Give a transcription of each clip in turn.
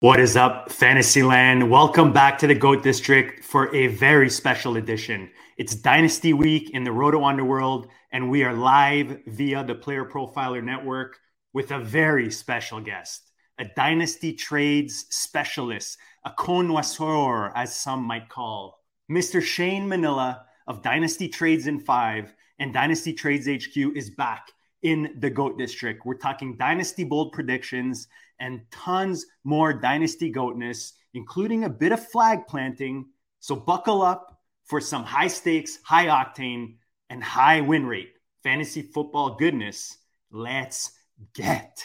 What is up, Fantasyland? Welcome back to the GOAT District for a very special edition. It's Dynasty Week in the Roto Underworld, and we are live via the Player Profiler Network with a very special guest, a Dynasty Trades specialist, a connoisseur, as some might call, Mr. Shane Manila of Dynasty Trades in Five and Dynasty Trades HQ is back in the GOAT District. We're talking Dynasty Bold predictions and tons more dynasty goatness, including a bit of flag planting. So buckle up for some high stakes, high octane, and high win rate fantasy football goodness. Let's get.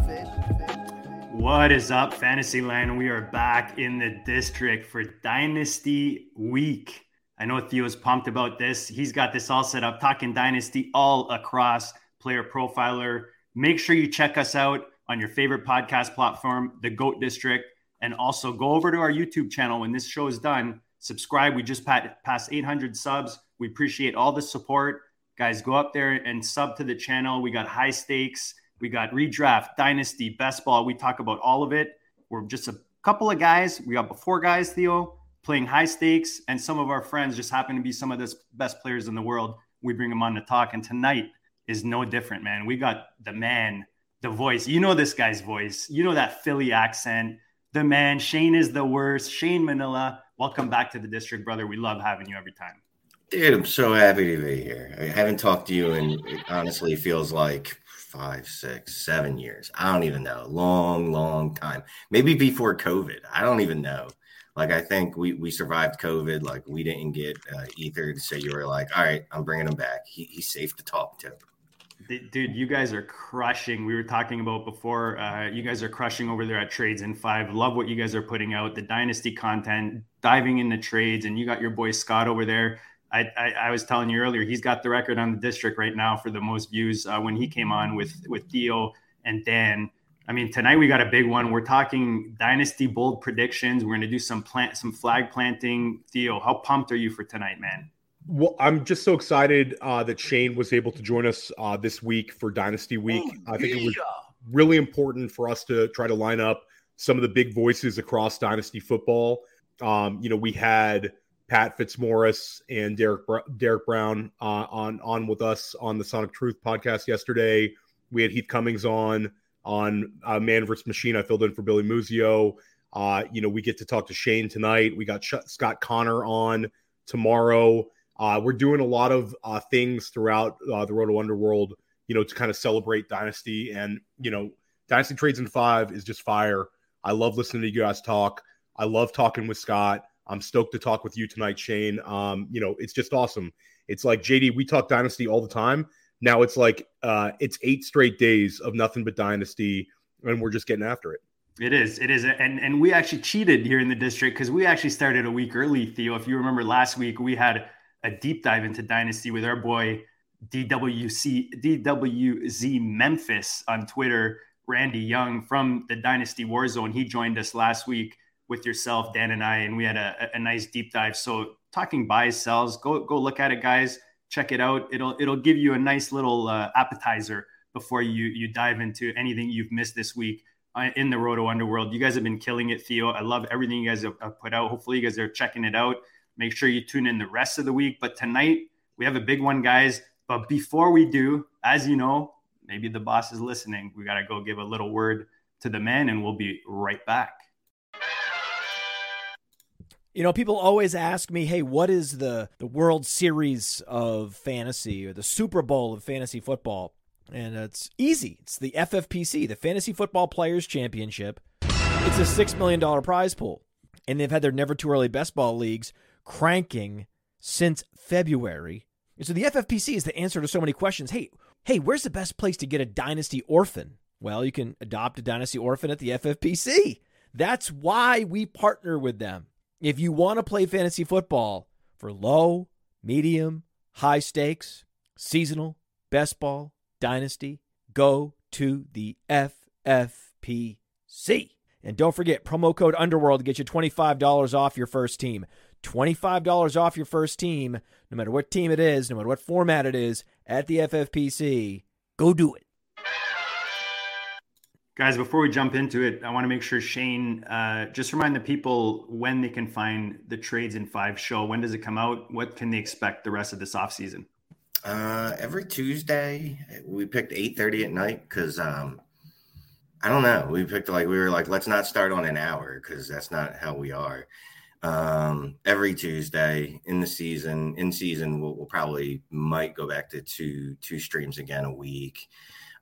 What is up, Fantasyland? We are back in the district for Dynasty Week. I know Theo's pumped about this. He's got this all set up, talking Dynasty all across Player Profiler. Make sure you check us out on your favorite podcast platform, The GOAT District, and also go over to our YouTube channel when this show is done. Subscribe. We just passed 800 subs. We appreciate all the support. Guys, go up there and sub to the channel. We got high stakes we got redraft, dynasty, best ball. We talk about all of it. We're just a couple of guys. We got four guys, Theo, playing high stakes, and some of our friends just happen to be some of the best players in the world. We bring them on to talk, and tonight is no different, man. We got the man, the voice. You know this guy's voice. You know that Philly accent. The man, Shane is the worst. Shane Manila, welcome back to the district, brother. We love having you every time. Dude, I'm so happy to be here. I haven't talked to you, and it honestly feels like five, six, seven years. I don't even know. Long, long time. Maybe before COVID. I don't even know. Like I think we we survived COVID. Like we didn't get uh, Ether, so you were like, all right, I'm bringing him back. He, he's safe to talk to. Dude, you guys are crushing. We were talking about before. Uh, you guys are crushing over there at Trades in Five. Love what you guys are putting out. The dynasty content, diving into trades, and you got your boy Scott over there I, I, I, was telling you earlier, he's got the record on the district right now for the most views uh, when he came on with with Theo and Dan. I mean, tonight we got a big one. We're talking dynasty bold predictions. We're going to do some plant, some flag planting. Theo, how pumped are you for tonight, man? Well, I'm just so excited uh, that Shane was able to join us uh, this week for Dynasty Week. Oh, I think it was really important for us to try to line up some of the big voices across Dynasty football. Um, you know, we had Pat Fitzmaurice and Derek Derek Brown uh, on on with us on the Sonic Truth podcast yesterday. We had Heath Cummings on on uh, Man vs Machine. I filled in for Billy Muzio. Uh, you know, we get to talk to Shane tonight. We got Scott Connor on tomorrow. Uh, we're doing a lot of uh, things throughout uh, the Roto Underworld, you know, to kind of celebrate Dynasty. And, you know, Dynasty Trades in Five is just fire. I love listening to you guys talk. I love talking with Scott. I'm stoked to talk with you tonight, Shane. Um, you know, it's just awesome. It's like JD, we talk dynasty all the time. Now it's like uh, it's eight straight days of nothing but dynasty, and we're just getting after it. It is. It is. And and we actually cheated here in the district because we actually started a week early, Theo. If you remember last week, we had a deep dive into Dynasty with our boy DWC DWZ Memphis on Twitter, Randy Young from the Dynasty Warzone. He joined us last week with yourself, Dan and I, and we had a, a nice deep dive. So talking buys, sells, go go look at it, guys. Check it out. It'll it'll give you a nice little uh, appetizer before you you dive into anything you've missed this week uh, in the Roto Underworld. You guys have been killing it, Theo. I love everything you guys have, put out. Hopefully, you guys are checking it out. Make sure you tune in the rest of the week. But tonight, we have a big one, guys. But before we do, as you know, maybe the boss is listening. We got to go give a little word to the men, and we'll be right back. You know, people always ask me, "Hey, what is the the World Series of fantasy or the Super Bowl of fantasy football?" And it's easy. It's the FFPC, the Fantasy Football Players Championship. It's a six million dollar prize pool, and they've had their Never Too Early Best Ball leagues cranking since February. And so the FFPC is the answer to so many questions. Hey, hey, where's the best place to get a dynasty orphan? Well, you can adopt a dynasty orphan at the FFPC. That's why we partner with them. If you want to play fantasy football for low, medium, high stakes, seasonal, best ball, dynasty, go to the FFPC. And don't forget promo code Underworld to get you $25 off your first team. $25 off your first team, no matter what team it is, no matter what format it is, at the FFPC. Go do it. Guys, before we jump into it, I want to make sure Shane uh, just remind the people when they can find the Trades in Five show. When does it come out? What can they expect the rest of this off season? Uh, every Tuesday, we picked eight thirty at night because um, I don't know. We picked like we were like, let's not start on an hour because that's not how we are. Um, every Tuesday in the season, in season, we'll, we'll probably might go back to two two streams again a week.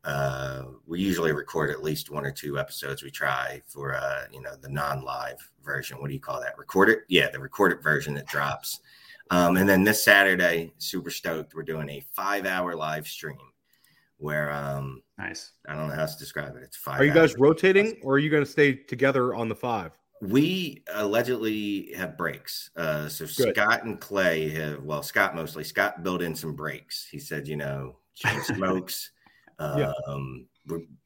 Uh, we usually record at least one or two episodes. We try for uh, you know the non-live version. What do you call that? Recorded? Yeah, the recorded version that drops. Um, and then this Saturday, super stoked. We're doing a five-hour live stream where um nice. I don't know how to describe it. It's five. Are you guys rotating, or are you going to stay together on the five? We allegedly have breaks. Uh, so Good. Scott and Clay have, well, Scott mostly. Scott built in some breaks. He said, you know, smokes. Yeah. Um,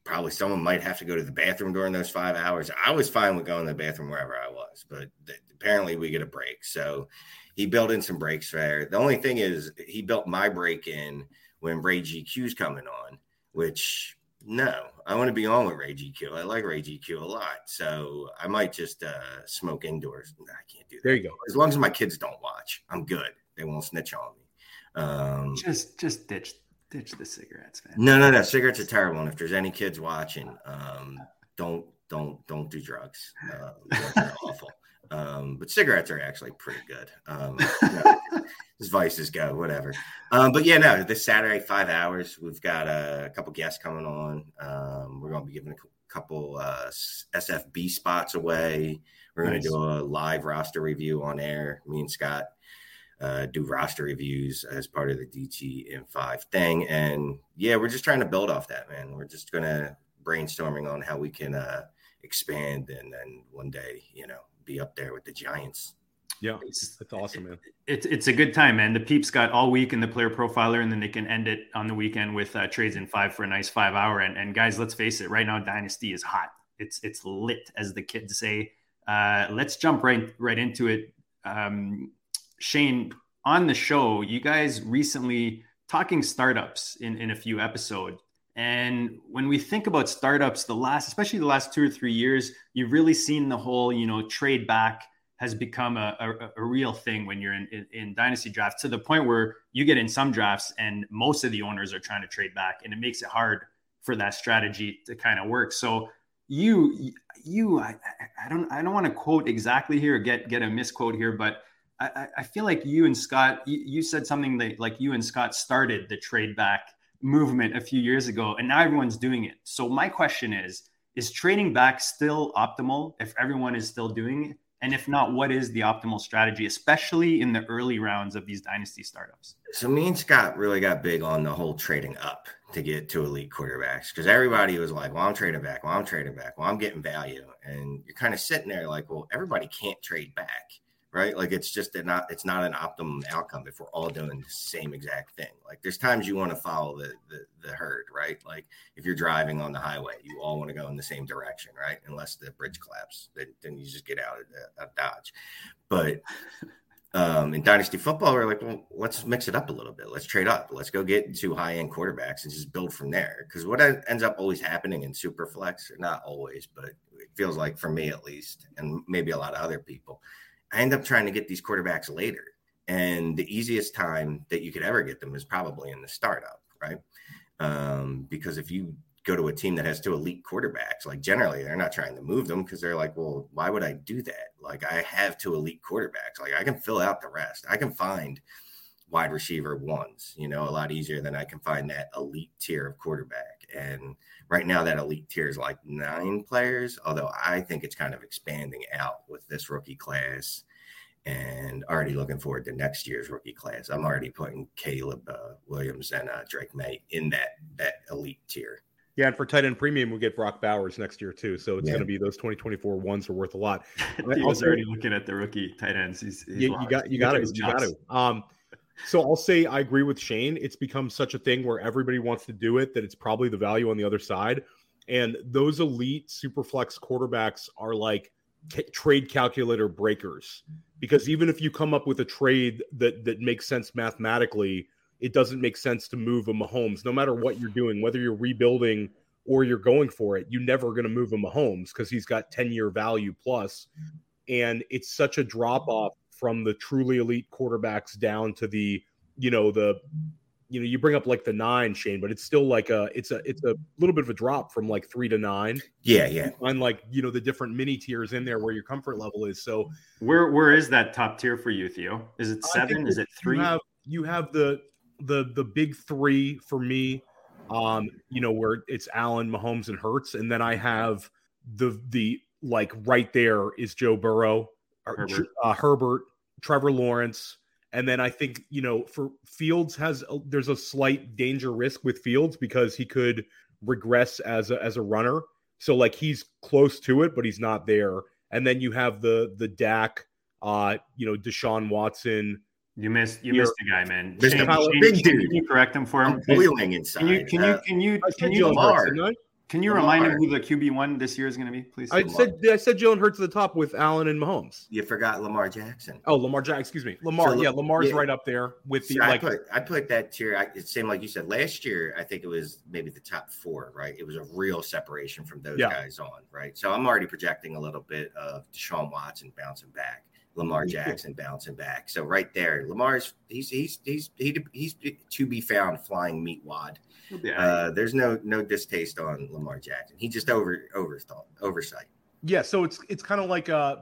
probably someone might have to go to the bathroom during those five hours. I was fine with going to the bathroom wherever I was, but th- apparently we get a break. So he built in some breaks there. The only thing is he built my break in when Ray GQ's coming on, which no, I want to be on with Ray GQ. I like Ray GQ a lot. So I might just uh, smoke indoors. I can't do that. There you go. As long as my kids don't watch, I'm good. They won't snitch on me. Um, just just ditch ditch the cigarettes, man. No, no, no. Cigarettes are terrible. And if there's any kids watching, um, don't don't don't do drugs. Uh, they're awful. Um, but cigarettes are actually pretty good. Um, as vices go, whatever. Um, but yeah, no, this Saturday, five hours, we've got a, a couple guests coming on. Um, we're going to be giving a couple uh, SFB spots away. We're going to do a live roster review on air. Me and Scott uh, do roster reviews as part of the DT in five thing. And yeah, we're just trying to build off that, man. We're just going to brainstorming on how we can uh, expand and then one day, you know, be up there with the Giants. Yeah, it's, that's awesome, man. It's it's a good time, man. The peeps got all week in the player profiler, and then they can end it on the weekend with uh, trades in five for a nice five hour. And, and guys, let's face it, right now Dynasty is hot. It's it's lit, as the kids say. Uh, let's jump right right into it. Um, Shane, on the show, you guys recently talking startups in in a few episodes. And when we think about startups, the last, especially the last two or three years, you've really seen the whole, you know, trade back has become a, a, a real thing when you're in, in, in, dynasty drafts to the point where you get in some drafts and most of the owners are trying to trade back and it makes it hard for that strategy to kind of work. So you, you, I, I don't, I don't want to quote exactly here, get, get a misquote here, but I, I feel like you and Scott, you, you said something that like you and Scott started the trade back movement a few years ago, and now everyone's doing it. So my question is: Is trading back still optimal if everyone is still doing it? And if not, what is the optimal strategy, especially in the early rounds of these dynasty startups? So me and Scott really got big on the whole trading up to get to elite quarterbacks because everybody was like, "Well, I'm trading back. Well, I'm trading back. Well, I'm getting value," and you're kind of sitting there like, "Well, everybody can't trade back." Right? Like it's just not it's not an optimum outcome if we're all doing the same exact thing. Like there's times you want to follow the, the the, herd, right? Like if you're driving on the highway, you all want to go in the same direction, right? Unless the bridge collapses, then, then you just get out of, the, of Dodge. But um, in dynasty football, we're like, well, let's mix it up a little bit. Let's trade up. Let's go get two high end quarterbacks and just build from there. Because what ends up always happening in super flex, not always, but it feels like for me at least, and maybe a lot of other people, I end up trying to get these quarterbacks later. And the easiest time that you could ever get them is probably in the startup, right? Um, because if you go to a team that has two elite quarterbacks, like generally they're not trying to move them because they're like, well, why would I do that? Like I have two elite quarterbacks. Like I can fill out the rest. I can find wide receiver ones, you know, a lot easier than I can find that elite tier of quarterback. And right now that elite tier is like nine players, although I think it's kind of expanding out with this rookie class and already looking forward to next year's rookie class. I'm already putting Caleb uh, Williams and uh, Drake Maye in that that elite tier. Yeah, and for tight end premium, we get Brock Bowers next year too. So it's yeah. going to be those 2024 ones are worth a lot. I was already looking at the rookie tight ends. He's, he's you, you, got you got to you got to. Um, so I'll say I agree with Shane. It's become such a thing where everybody wants to do it that it's probably the value on the other side. And those elite super flex quarterbacks are like trade calculator breakers because even if you come up with a trade that that makes sense mathematically, it doesn't make sense to move a Mahomes, no matter what you're doing, whether you're rebuilding or you're going for it. You're never going to move a Mahomes because he's got 10 year value plus, and it's such a drop off from the truly elite quarterbacks down to the you know the you know you bring up like the nine shane but it's still like a it's a it's a little bit of a drop from like three to nine. Yeah yeah. On like you know the different mini tiers in there where your comfort level is. So where where is that top tier for you theo is it seven? is it three? you have, you have the the the big three for me um you know where it's allen mahomes and Hurts, and then i have the the like right there is joe burrow herbert, uh, herbert trevor lawrence and then I think you know for Fields has a, there's a slight danger risk with Fields because he could regress as a, as a runner. So like he's close to it, but he's not there. And then you have the the Dak, uh, you know, Deshaun Watson. You missed you missed the guy, man. Shane, Shane, big dude. Can you correct him for him? I'm boiling inside. Can you can you can you can you, can you can you Lamar. remind me who the QB one this year is going to be, please? I Lamar. said I said Jalen Hurts at the top with Allen and Mahomes. You forgot Lamar Jackson. Oh, Lamar Jackson. Excuse me, Lamar. So, yeah, Lamar's yeah. right up there with the. So like, I put I put that tier. I, it seemed like you said last year. I think it was maybe the top four. Right, it was a real separation from those yeah. guys on. Right, so I'm already projecting a little bit of Deshaun Watson bouncing back. Lamar Jackson bouncing back. So right there, Lamar's he's he's he's he, he's to be found flying meat wad. Yeah. Uh, there's no no distaste on Lamar Jackson. He just over overthought oversight. Yeah, so it's it's kind of like uh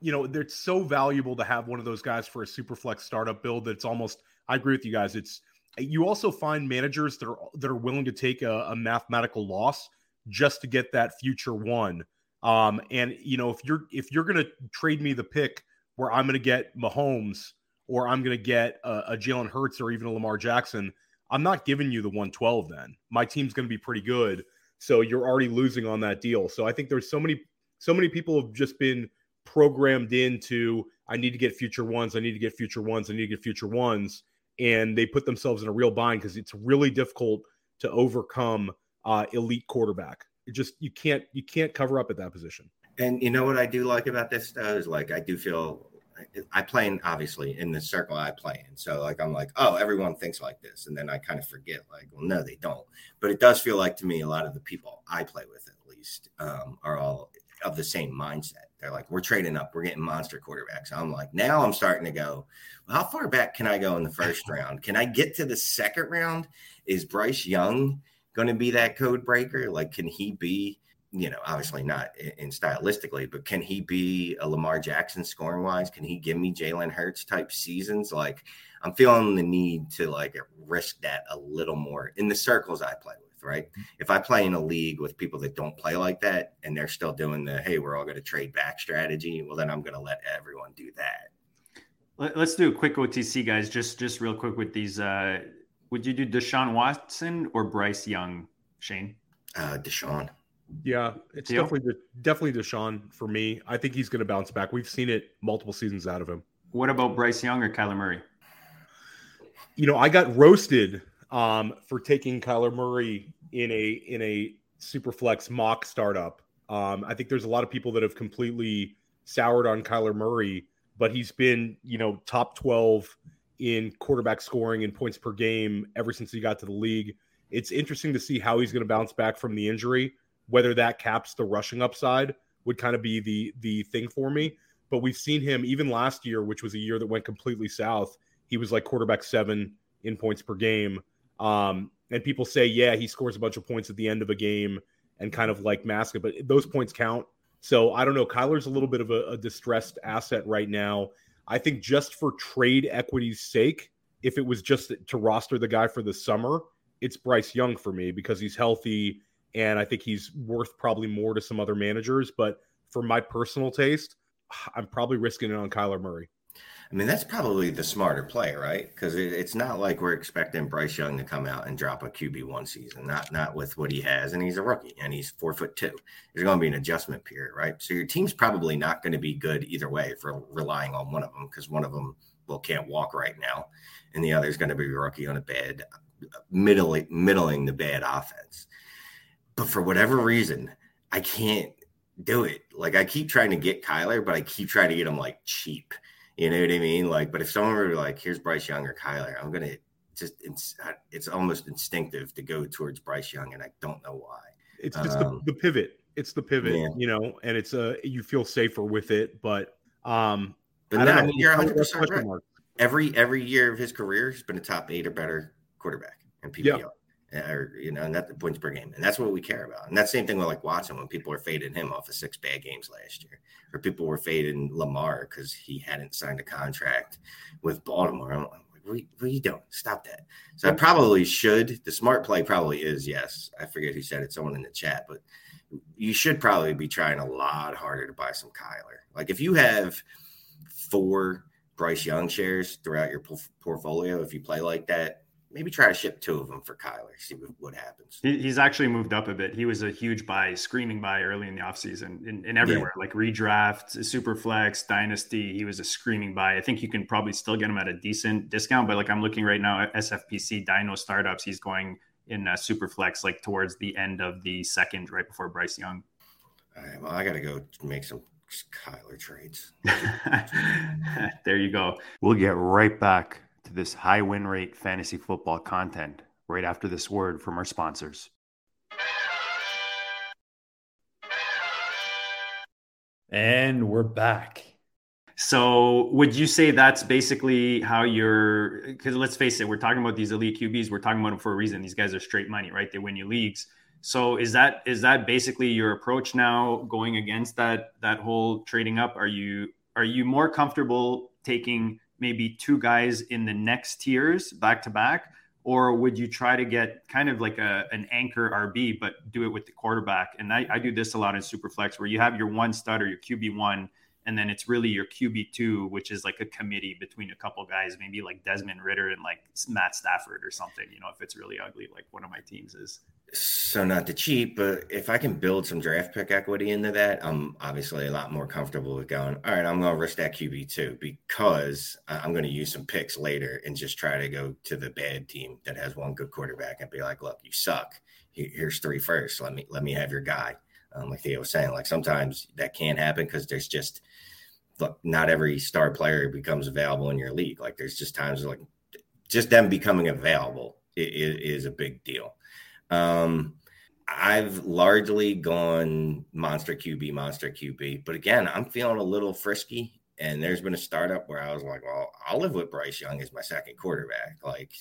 you know, it's so valuable to have one of those guys for a super flex startup build that it's almost I agree with you guys. It's you also find managers that are that are willing to take a, a mathematical loss just to get that future one. Um, and you know, if you're if you're gonna trade me the pick where I'm going to get Mahomes or I'm going to get a, a Jalen Hurts or even a Lamar Jackson, I'm not giving you the 112 then. My team's going to be pretty good. So you're already losing on that deal. So I think there's so many so many people have just been programmed into I need to get future ones, I need to get future ones, I need to get future ones and they put themselves in a real bind because it's really difficult to overcome uh, elite quarterback. It just you can't you can't cover up at that position. And you know what I do like about this though is like I do feel I play in obviously in the circle I play in. So like I'm like, oh, everyone thinks like this, and then I kind of forget like, well, no, they don't. But it does feel like to me a lot of the people I play with at least um, are all of the same mindset. They're like, we're trading up, we're getting monster quarterbacks. I'm like, now I'm starting to go, well, how far back can I go in the first round? Can I get to the second round? Is Bryce Young going to be that code breaker? Like, can he be? You know, obviously not in, in, stylistically, but can he be a Lamar Jackson scoring wise? Can he give me Jalen Hurts type seasons? Like, I'm feeling the need to like risk that a little more in the circles I play with, right? Mm-hmm. If I play in a league with people that don't play like that and they're still doing the hey, we're all going to trade back strategy, well, then I'm going to let everyone do that. Let's do a quick OTC, guys. Just just real quick with these. Uh, would you do Deshaun Watson or Bryce Young, Shane? Uh, Deshaun. Yeah, it's Deal? definitely definitely Deshaun for me. I think he's going to bounce back. We've seen it multiple seasons out of him. What about Bryce Young or Kyler Murray? You know, I got roasted um, for taking Kyler Murray in a in a super flex mock startup. Um, I think there's a lot of people that have completely soured on Kyler Murray, but he's been you know top twelve in quarterback scoring and points per game ever since he got to the league. It's interesting to see how he's going to bounce back from the injury whether that caps the rushing upside would kind of be the the thing for me. but we've seen him even last year, which was a year that went completely south. He was like quarterback seven in points per game. Um, and people say, yeah, he scores a bunch of points at the end of a game and kind of like mask it, but those points count. So I don't know. Kyler's a little bit of a, a distressed asset right now. I think just for trade equity's sake, if it was just to roster the guy for the summer, it's Bryce Young for me because he's healthy and I think he's worth probably more to some other managers. But for my personal taste, I'm probably risking it on Kyler Murray. I mean, that's probably the smarter play, right? Because it, it's not like we're expecting Bryce Young to come out and drop a QB one season, not not with what he has, and he's a rookie and he's four foot two. There's going to be an adjustment period, right? So your team's probably not going to be good either way for relying on one of them because one of them well can't walk right now, and the other is going to be a rookie on a bad, middling middling the bad offense. But for whatever reason, I can't do it. Like I keep trying to get Kyler, but I keep trying to get him like cheap. You know what I mean? Like, but if someone were like, "Here's Bryce Young or Kyler," I'm gonna just it's it's almost instinctive to go towards Bryce Young, and I don't know why. It's just um, the, the, pivot. It's the pivot, yeah. you know, and it's a you feel safer with it, but um, but you're 100 percent right. Every every year of his career, he's been a top eight or better quarterback in PPR. Yeah Uh, or you know, that the points per game, and that's what we care about. And that same thing with like Watson when people are fading him off of six bad games last year, or people were fading Lamar because he hadn't signed a contract with Baltimore. I'm like, what, what are you doing? Stop that. So I probably should. The smart play probably is yes. I forget who said it. Someone in the chat, but you should probably be trying a lot harder to buy some Kyler. Like if you have four Bryce Young shares throughout your portfolio, if you play like that, maybe try to ship two of them for Kyler, see what happens. he's actually moved up a bit. He was a huge buy, screaming buy early in the offseason in, in everywhere, yeah. like redraft, super flex, dynasty. He was a screaming buy. I think you can probably still get him at a decent discount, but like I'm looking right now at FFPC Dino startups, he's going in uh, super flex like towards the end of the second, right before Bryce Young. All right, well, I got to go make some Kyler trades. there you go. We'll get right back to this high win rate fantasy football content right after this word from our sponsors. And we're back. So, would you say that's basically how you're? Because let's face it, we're talking about these elite QBs. We're talking about them for a reason. These guys are straight money, right? They win you leagues. So, is that is that basically your approach now, going against that that whole trading up? Are you are you more comfortable taking maybe two guys in the next tiers back to back? Or would you try to get kind of like a, an anchor RB, but do it with the quarterback? And I, I do this a lot in Superflex where you have your one stud or your QB1 and then it's really your QB two, which is like a committee between a couple guys, maybe like Desmond Ridder and like Matt Stafford or something. You know, if it's really ugly, like one of my teams is. So not to cheat, but if I can build some draft pick equity into that, I'm obviously a lot more comfortable with going. All right, I'm going to risk that QB two because I'm going to use some picks later and just try to go to the bad team that has one good quarterback and be like, look, you suck. Here's three first. Let me let me have your guy. Um, like Theo was saying, like sometimes that can't happen because there's just look, not every star player becomes available in your league. Like there's just times like just them becoming available is, is a big deal. Um, I've largely gone monster QB, monster QB, but again, I'm feeling a little frisky. And there's been a startup where I was like, well, I'll live with Bryce Young as my second quarterback. Like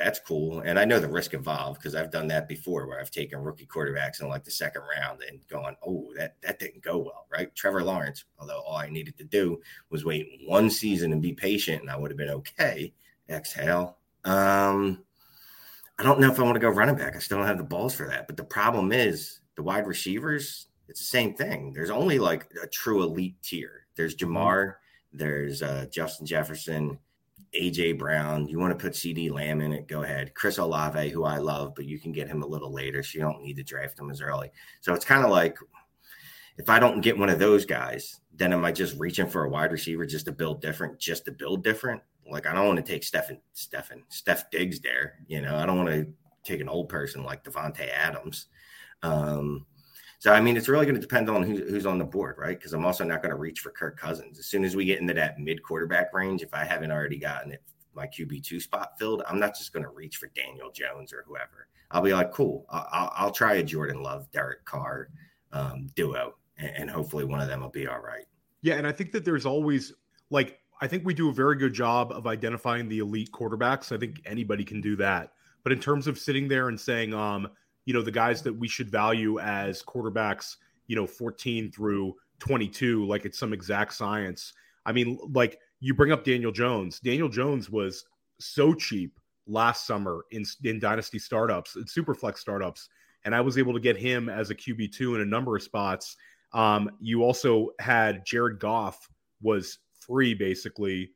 that's cool. And I know the risk involved because I've done that before where I've taken rookie quarterbacks in like the second round and gone, oh, that, that didn't go well, right? Trevor Lawrence, although all I needed to do was wait one season and be patient and I would have been okay. Exhale. Um, I don't know if I want to go running back. I still don't have the balls for that. But the problem is the wide receivers, it's the same thing. There's only like a true elite tier. There's mm-hmm. There's uh, Justin Jefferson, AJ Brown. You want to put CeeDee Lamb in it? Go ahead. Chris Olave, who I love, but you can get him a little later, so you don't need to draft him as early. So it's kind of like if I don't get one of those guys, then am I just reaching for a wide receiver just to build different, just to build different? Like I don't want to take Stephen, Stephen, Steph Diggs there. You know, I don't want to take an old person like Davante Adams. Um, so I mean, it's really going to depend on who, who's on the board, right? Because I'm also not going to reach for Kirk Cousins. As soon as we get into that mid quarterback range, if I haven't already gotten it my QB two spot filled, I'm not just going to reach for Daniel Jones or whoever. I'll be like, cool, I'll, I'll try a Jordan Love, Derek Carr um, duo, and, and hopefully one of them will be all right. Yeah, and I think that there's always like I think we do a very good job of identifying the elite quarterbacks. I think anybody can do that. But in terms of sitting there and saying, um, you know, the guys that we should value as quarterbacks, you know, 14 through 22, like it's some exact science. I mean, like you bring up Daniel Jones. Daniel Jones was so cheap last summer in in dynasty startups and superflex startups, and I was able to get him as a QB two in a number of spots. Um, you also had Jared Goff was free basically,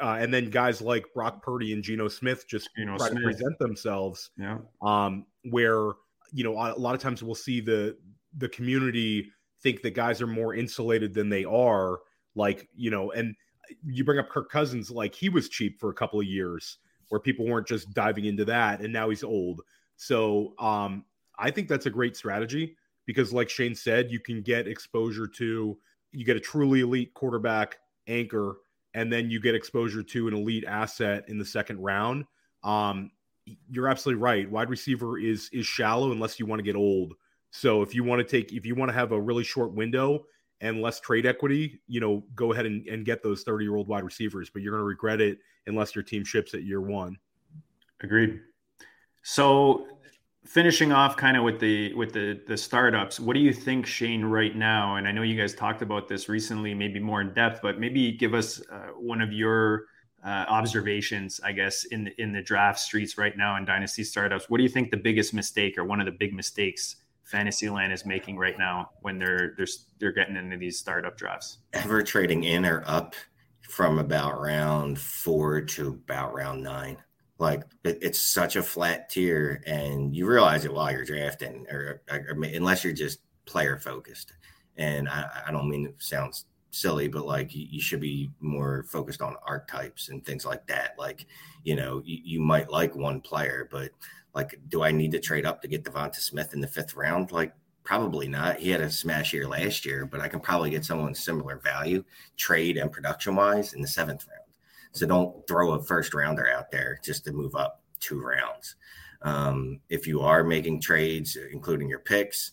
uh, and then guys like Brock Purdy and Geno Smith just Geno try Smith. to present themselves. Yeah. Um, where you know a lot of times we'll see the the community think that guys are more insulated than they are. Like you know, and you bring up Kirk Cousins, like he was cheap for a couple of years where people weren't just diving into that and now he's old. So um, I think that's a great strategy because like Shane said, you can get exposure to you get a truly elite quarterback anchor and then you get exposure to an elite asset in the second round. Um, you're absolutely right. Wide receiver is is shallow unless you want to get old. So if you want to take if you want to have a really short window and less trade equity, you know, go ahead and, and get those 30 year old wide receivers, but you're going to regret it unless your team ships at year one. Agreed. So finishing off kind of with the with the the startups what do you think shane right now and i know you guys talked about this recently maybe more in depth but maybe give us uh, one of your uh, observations i guess in the, in the draft streets right now in dynasty startups what do you think the biggest mistake or one of the big mistakes Fantasyland is making right now when they're they're they're getting into these startup drafts? Ever trading in or up from about round four to about round nine. Like it, it's such a flat tier, and you realize it while you're drafting, or, or, unless you're just player focused. And I, I, don't mean it sounds silly, but like you, you, should be more focused on archetypes and things like that. Like, you know, you, you might like one player, but like, do I need to trade up to get Devonta Smith in the fifth round? Like, probably not. He had a smash year last year, but I can probably get someone similar value, trade and production wise in the seventh round. So don't throw a first rounder out there just to move up two rounds. Um, if you are making trades, including your picks,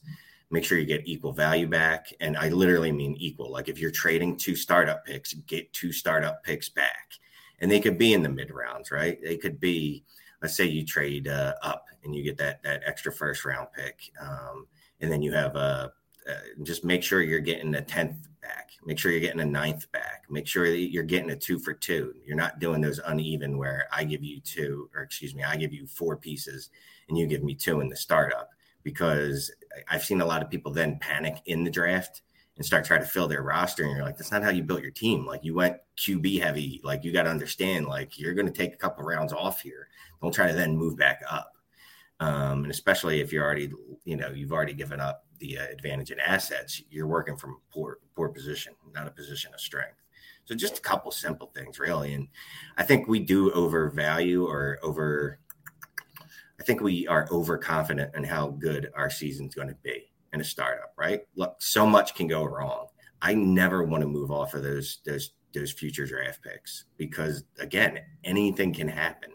make sure you get equal value back. And I literally mean equal. Like if you're trading two startup picks, get two startup picks back. And they could be in the mid rounds, right? They could be let's say you trade uh, up and you get that that extra first round pick, um, and then you have a just make sure you're getting a tenth back. Make sure you're getting a ninth back. Make sure that you're getting a two for two. You're not doing those uneven where I give you two, or excuse me, I give you four pieces and you give me two in the startup. Because I've seen a lot of people then panic in the draft and start trying to fill their roster. And you're like, that's not how you built your team. Like you went QB heavy. Like you got to understand, like you're going to take a couple rounds off here. Don't try to then move back up. Um, and especially if you're already, you know, you've already given up the uh, advantage in assets, you're working from poor, poor position, not a position of strength. So just a couple simple things, really. And I think we do overvalue or over. I think we are overconfident in how good our season's going to be in a startup, right? Look, so much can go wrong. I never want to move off of those those those future draft picks because again, anything can happen.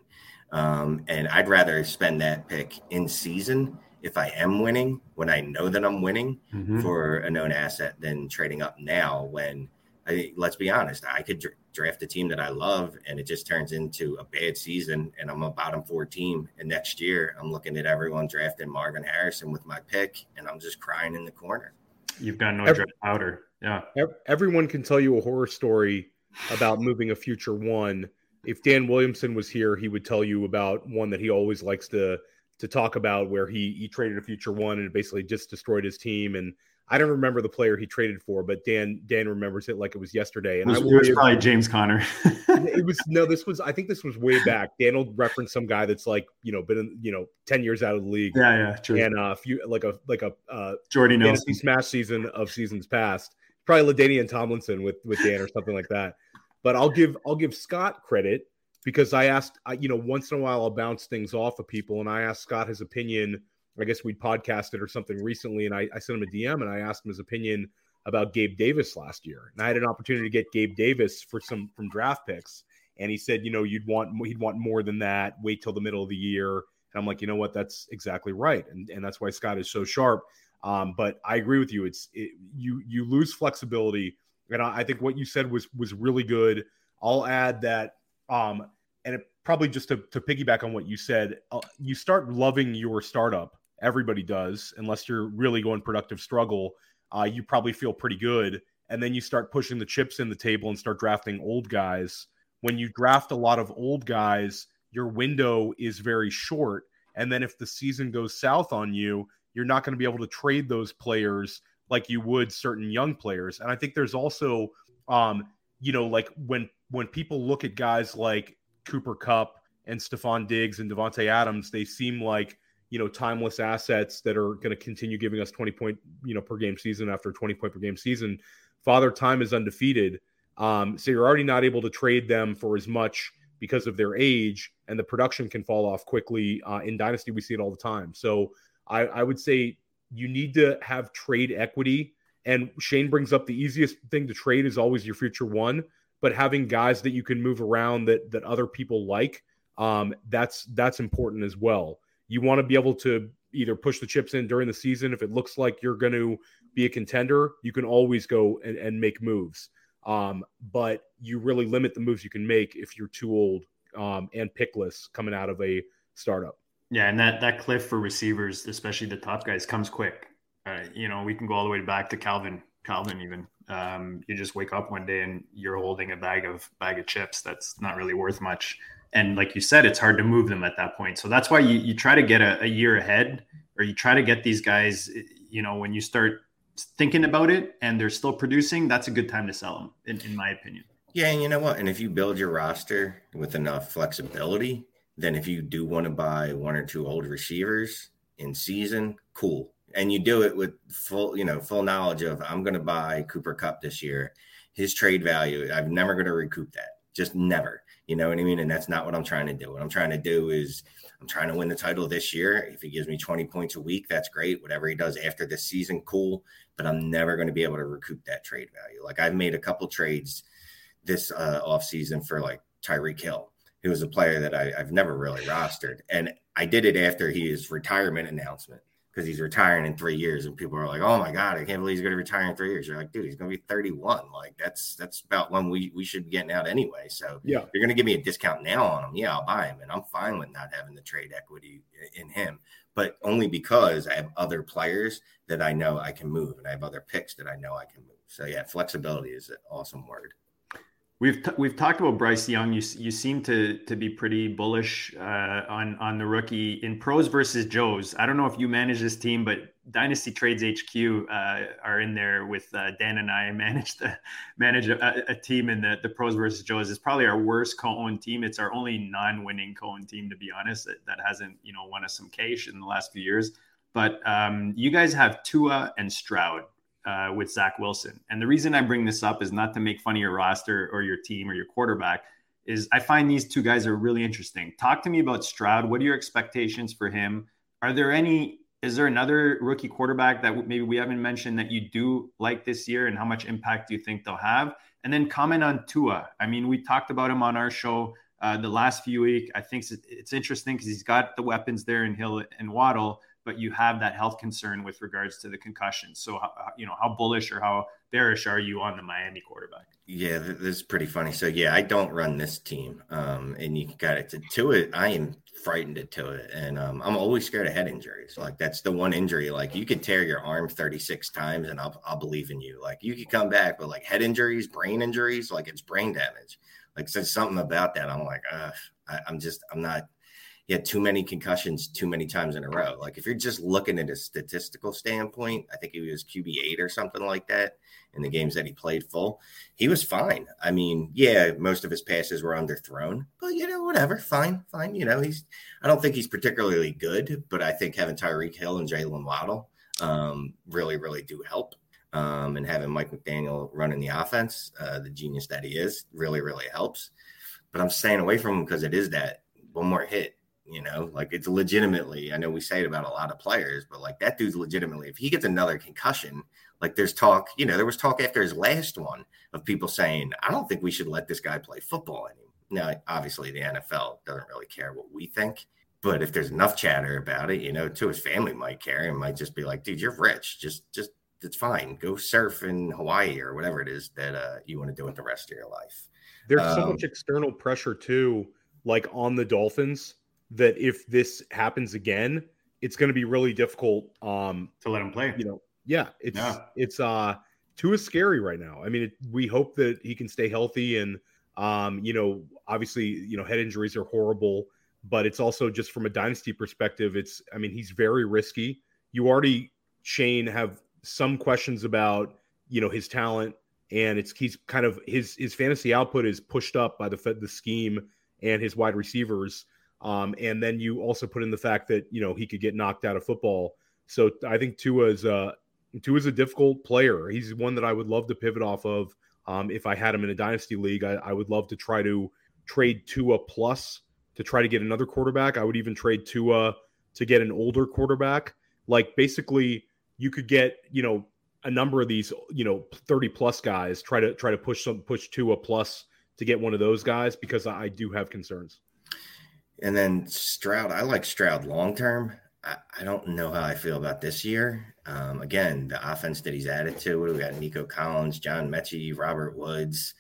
Um, and I'd rather spend that pick in season if I am winning when I know that I'm winning mm-hmm. for a known asset than trading up now when I, let's be honest, I could dr- draft a team that I love and it just turns into a bad season and I'm a bottom four team. And next year I'm looking at everyone drafting Marvin Harrison with my pick and I'm just crying in the corner. You've got no Every, powder. Yeah. Everyone can tell you a horror story about moving a future one if Dan Williamson was here, he would tell you about one that he always likes to to talk about where he he traded a future one and basically just destroyed his team. And I don't remember the player he traded for, but Dan Dan remembers it like it was yesterday. And it was, I it was probably James Conner. it was no, this was I think this was way back. Dan will reference some guy that's like you know been in, you know ten years out of the league. Yeah, yeah, true. And uh, few like a like a uh, Jordy Nelson smash season of seasons past. Probably LaDainian Tomlinson with with Dan or something like that. But I'll give I'll give Scott credit because I asked, you know, once in a while I'll bounce things off of people, and I asked Scott his opinion. I guess we podcasted or something recently, and I, I sent him a DM and I asked him his opinion about Gabe Davis last year, and I had an opportunity to get Gabe Davis for some from draft picks, and he said, you know, you'd want he'd want more than that. Wait till the middle of the year, and I'm like, you know what, that's exactly right, and and that's why Scott is so sharp. Um, but I agree with you. It's it, you you lose flexibility And I, I think what you said was was really good. I'll add that, um, and it, probably just to, to piggyback on what you said, uh, you start loving your startup. Everybody does, unless you're really going productive struggle. Uh, you probably feel pretty good, and then you start pushing the chips in the table and start drafting old guys. When you draft a lot of old guys, your window is very short, and then if the season goes south on you, you're not going to be able to trade those players like you would certain young players. And I think there's also, um, you know, like when when people look at guys like Cooper Kupp and Stefon Diggs and Davante Adams, they seem like you know timeless assets that are going to continue giving us 20 point you know per game season after 20 point per game season. Father Time is undefeated, um, so you're already not able to trade them for as much because of their age, and the production can fall off quickly. Uh, in Dynasty, we see it all the time. So I, I would say you need to have trade equity. And Shane brings up the easiest thing to trade is always your future one, but having guys that you can move around that that other people like, um, that's that's important as well. You want to be able to either push the chips in during the season if it looks like you're going to be a contender. You can always go and, and make moves, um, but you really limit the moves you can make if you're too old um, and pickless coming out of a startup. Yeah, and that that cliff for receivers, especially the top guys, comes quick. Uh, you know, we can go all the way back to Calvin. Calvin, even um, you just wake up one day and you're holding a bag of bag of chips that's not really worth much. And like you said, it's hard to move them at that point. So that's why you, you try to get a, a year ahead, or you try to get these guys. You know, when you start thinking about it and they're still producing, that's a good time to sell them, in, in my opinion. Yeah, and you know what? And if you build your roster with enough flexibility, then if you do want to buy one or two old receivers in season, cool. And you do it with full, you know, full knowledge of I'm going to buy Cooper Kupp this year. His trade value, I'm never going to recoup that. Just never. You know what I mean? And that's not what I'm trying to do. What I'm trying to do is I'm trying to win the title this year. If he gives me 20 points a week, that's great. Whatever he does after this season, cool. But I'm never going to be able to recoup that trade value. Like I've made a couple trades this uh, off season for like Tyreek Hill he was a player that I, I, have never really rostered. And I did it after his retirement announcement because he's retiring in three years. And people are like, oh my God, I can't believe he's going to retire in three years. You're like, dude, he's going to be 31. Like, that's that's about when we, we should be getting out anyway. So, yeah, you're going to give me a discount now on him. Yeah, I'll buy him. And I'm fine with not having the trade equity in him, but only because I have other players that I know I can move and I have other picks that I know I can move. So, yeah, flexibility is an awesome word. We've t- we've talked about Bryce Young. You you seem to to be pretty bullish uh, on on the rookie in pros versus Joes. I don't know if you manage this team, but Dynasty Trades HQ uh, are in there with uh, Dan and I manage the manage a, a, team in the the pros versus Joes. It's probably our worst co-owned team. It's our only non-winning co-owned team, to be honest. That, that hasn't you know won us some cash in the last few years. But um, you guys have Tua and Stroud uh, with Zach Wilson. And the reason I bring this up is not to make fun of your roster or your team or your quarterback. Is I find these two guys are really interesting. Talk to me about Stroud. What are your expectations for him? Are there any? Is there another rookie quarterback that maybe we haven't mentioned that you do like this year, and how much impact do you think they'll have? And then comment on Tua. I mean, we talked about him on our show uh, the last few weeks. I think it's, it's interesting because he's got the weapons there in Hill and Waddle but you have that health concern with regards to the concussion. So, you know, how bullish or how bearish are you on the Miami quarterback? Yeah, this is pretty funny. So, yeah, I don't run this team, um, and you got it to, to it. I am frightened to it, and um, I'm always scared of head injuries. Like that's the one injury. Like you could tear your arm 36 times, and I'll I'll believe in you. Like you could come back, but like head injuries, brain injuries, like it's brain damage. Like says something about that. I'm like, I, I'm just I'm not he had too many concussions too many times in a row. Like if you're just looking at a statistical standpoint, I think he was QB eight or something like that in the games that he played full. He was fine. I mean, yeah, most of his passes were underthrown, but you know, whatever, fine, fine. You know, he's I don't think he's particularly good, but I think having Tyreek Hill and Jaylen Waddle um, really, really do help. Um, and having Mike McDaniel running the offense, uh, the genius that he is, really, really helps. But I'm staying away from him because it is that one more hit you know, like it's legitimately. I know we say it about a lot of players, but like that dude's legitimately. If he gets another concussion, like there's talk. You know, there was talk after his last one of people saying, "I don't think we should let this guy play football anymore." Now, obviously, the NFL doesn't really care what we think, but if there's enough chatter about it, you know, to his family might care and might just be like, "Dude, you're rich. Just, just it's fine. Go surf in Hawaii or whatever it is that uh, you want to do with the rest of your life. There's um, so much external pressure too, like on the Dolphins, that if this happens again, it's going to be really difficult um, to let him play. You know, yeah, it's yeah. it's uh is scary right now. I mean, it, we hope that he can stay healthy, and um, you know, obviously, you know, head injuries are horrible, but it's also just from a dynasty perspective. It's, I mean, he's very risky. You already Shane have some questions about you know his talent, and it's he's kind of his his fantasy output is pushed up by the the scheme and his wide receivers. Um, and then you also put in the fact that you know he could get knocked out of football. So I think Tua is uh, Tua is a difficult player. He's one that I would love to pivot off of. Um, if I had him in a dynasty league, I, I, would love to try to trade Tua plus to try to get another quarterback. I would even trade Tua to get an older quarterback. Like basically, you could get you know a number of these you know 30 plus guys try to try to push some push to a plus to get one of those guys because I do have concerns. And then Stroud, I like Stroud long term. I, I, don't know how I feel about this year. Um, again, the offense that he's added to, we got Nico Collins, John Metchie, Robert Woods.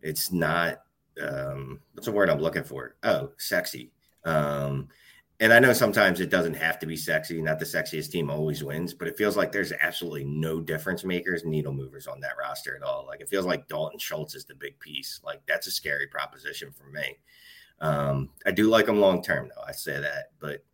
It's not um, what's the word I'm looking for? Oh, sexy. Um, and I know sometimes it doesn't have to be sexy. Not the sexiest team always wins, but it feels like there's absolutely no difference makers, needle movers on that roster at all. Like it feels like Dalton Schultz is the big piece. Like that's a scary proposition for me. Um, I do like him long term, though. I say that, but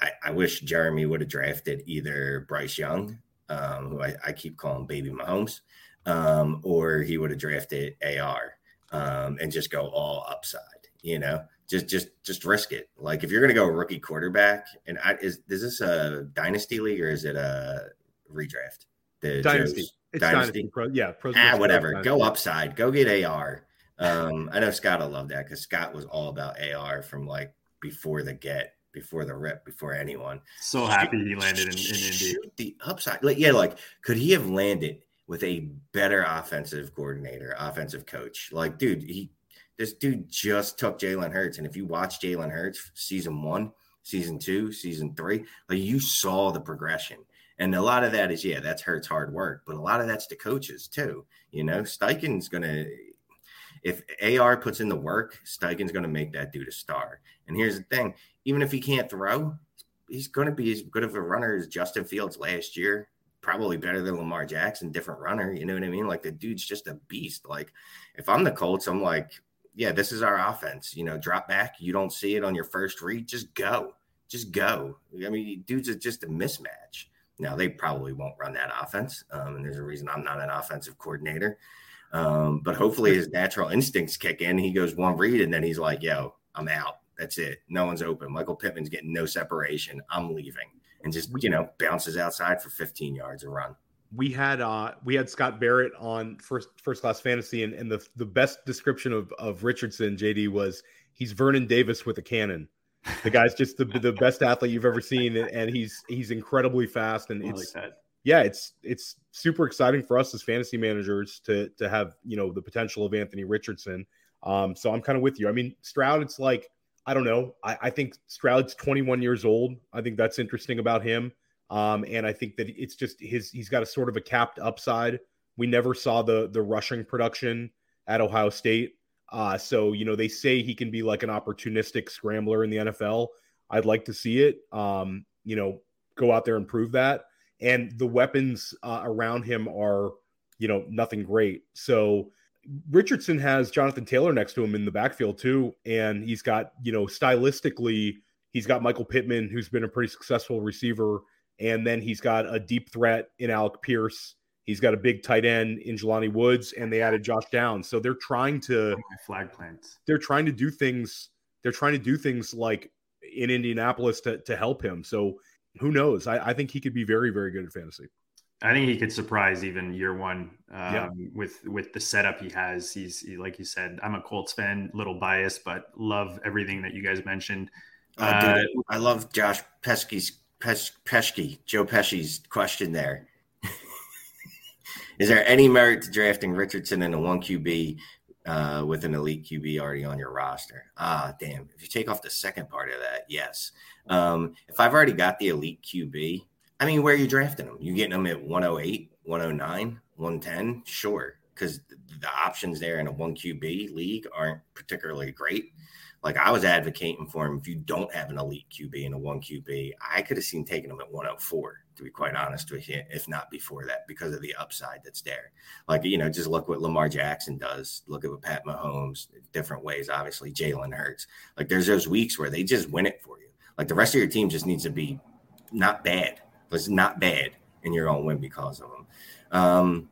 I, I wish Jeremy would have drafted either Bryce Young, um, who I, I, keep calling Baby Mahomes, um, or he would have drafted AR um, and just go all upside. You know, just just just risk it. Like if you're going to go rookie quarterback, and I, is is this a dynasty league or is it a redraft? The dynasty. It's dynasty. dynasty. Pro, yeah, Pro, ah, whatever. Go upside. Go get AR. Um, I know Scott will love that because Scott was all about AR from like before the get, before the rip, before anyone. So happy he landed in, in Indy. The upside, like yeah, like could he have landed with a better offensive coordinator, offensive coach? Like, dude, he this dude just took Jalen Hurts. And if you watch Jalen Hurts season one, season two, season three, like you saw the progression. And a lot of that is, yeah, that's Hurts hard work, but a lot of that's the coaches too. You know, Steichen's gonna if AR puts in the work, Steichen's gonna make that dude a star. And here's the thing: even if he can't throw, he's gonna be as good of a runner as Justin Fields last year. Probably better than Lamar Jackson, different runner. You know what I mean? Like the dude's just a beast. Like if I'm the Colts, I'm like, yeah, this is our offense. You know, drop back. You don't see it on your first read. Just go. Just go. I mean, dudes are just a mismatch. Now, they probably won't run that offense. Um, and there's a reason I'm not an offensive coordinator. Um, but hopefully his natural instincts kick in. He goes one read and then he's like, yo, I'm out. That's it. No one's open. Michael Pittman's getting no separation. I'm leaving. And just, you know, bounces outside for 15 yards and run we had uh we had Scott Barrett on first first class fantasy and, and the the best description of of Richardson JD was he's Vernon Davis with a cannon. The guy's just the the best athlete you've ever seen and he's he's incredibly fast and it's like yeah, it's it's super exciting for us as fantasy managers to to have, you know, the potential of Anthony Richardson. Um so I'm kind of with you. I mean, Stroud it's like I don't know. I, I think Stroud's 21 years old. I think that's interesting about him. Um, and I think that it's just his he's got a sort of a capped upside. We never saw the the rushing production at Ohio State. Uh, so you know they say he can be like an opportunistic scrambler in the NFL. I'd like to see it. Um, you know, go out there and prove that. And the weapons uh, around him are, you know, nothing great. So Richardson has Jonathan Taylor next to him in the backfield too, and he's got you know stylistically he's got Michael Pittman, who's been a pretty successful receiver and then he's got a deep threat in Alec Pierce. He's got a big tight end in Jelani Woods, and they added Josh Downs. So they're trying to flag plants. They're trying to do things. They're trying to do things like in Indianapolis to to help him. So who knows? I, I think he could be very very good at fantasy. I think he could surprise even year one um, yeah. with with the setup he has. He's he, like you said, I'm a Colts fan, little biased, but love everything that you guys mentioned. Uh, uh, dude, I love Josh Pesky's Pes- Pesky, Joe Pesci's question there. Is there any merit to drafting Richardson in a one QB uh, with an elite QB already on your roster? Ah, damn. If you take off the second part of that, yes. Um, if I've already got the elite QB, I mean, where are you drafting them? You getting them at 108, 109, 110? Sure. Because the options there in a 1 QB league aren't particularly great. Like I was advocating for him if you don't have an elite QB and a 1 QB, I could have seen taking him at 104, to be quite honest with you, if not before that, because of the upside that's there. Like, you know, just look what Lamar Jackson does. Look at what Pat Mahomes, different ways, obviously, Jalen Hurts. Like there's those weeks where they just win it for you. Like the rest of your team just needs to be not bad. It's not bad, and you're going to win because of them. Um,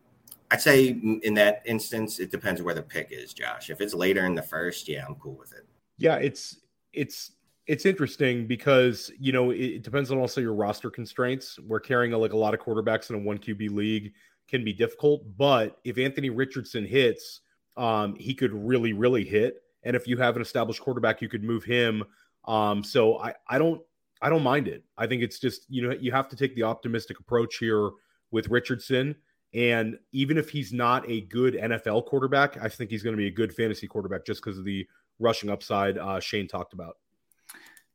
I'd say in that instance, it depends where the pick is, Josh. If it's later in the first, yeah, I'm cool with it. Yeah, it's it's it's interesting because you know it, depends on also your roster constraints. We're carrying a, like a lot of quarterbacks in a one QB league can be difficult, but if Anthony Richardson hits, um, he could really really hit. And if you have an established quarterback, you could move him. Um, so I I don't I don't mind it. I think it's just you know you have to take the optimistic approach here with Richardson. And even if he's not a good NFL quarterback, I think he's going to be a good fantasy quarterback just because of the rushing upside uh, Shane talked about.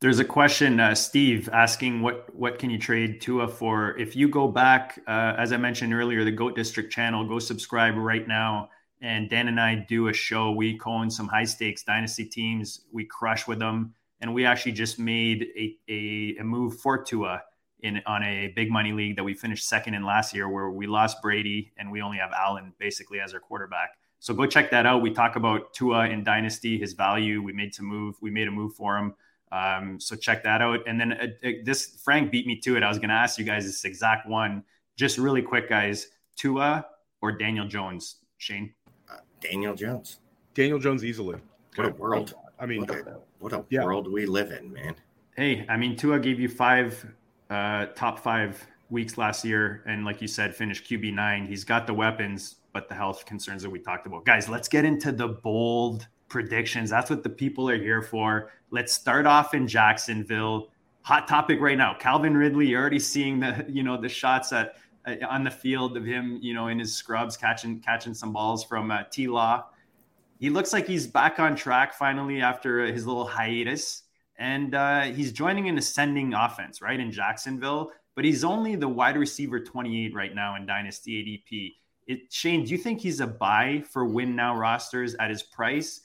There's a question, uh, Steve, asking what what can you trade Tua for? If you go back, uh, as I mentioned earlier, the Goat District channel, go subscribe right now. And Dan and I do a show. We in some high stakes dynasty teams. We crush with them, and we actually just made a a, a move for Tua in on a big money league that we finished second in last year, where we lost Brady and we only have Allen basically as our quarterback. So go check that out. We talk about Tua in Dynasty, his value. We made to move. We made a move for him. Um, so check that out. And then uh, uh this Frank beat me to it. I was going to ask you guys this exact one, just really quick, guys. Tua or Daniel Jones, Shane? Uh, Daniel Jones. Daniel Jones easily. What a world! I mean, what a, what a yeah. world we live in, man. Hey, I mean, Tua gave you five uh, top five weeks last year, and like you said, finished QB nine. He's got the weapons but the health concerns that we talked about. Guys, let's get into the bold predictions. That's what the people are here for. Let's start off in Jacksonville. Hot topic right now. Calvin Ridley, you're already seeing the, you know, the shots at uh, on the field of him, you know, in his scrubs catching catching some balls from uh, T Law. He looks like he's back on track finally after his little hiatus, and uh, he's joining an ascending offense, right in Jacksonville. But he's only the wide receiver 28 right now in Dynasty ADP. It, Shane, do you think he's a buy for win now rosters at his price?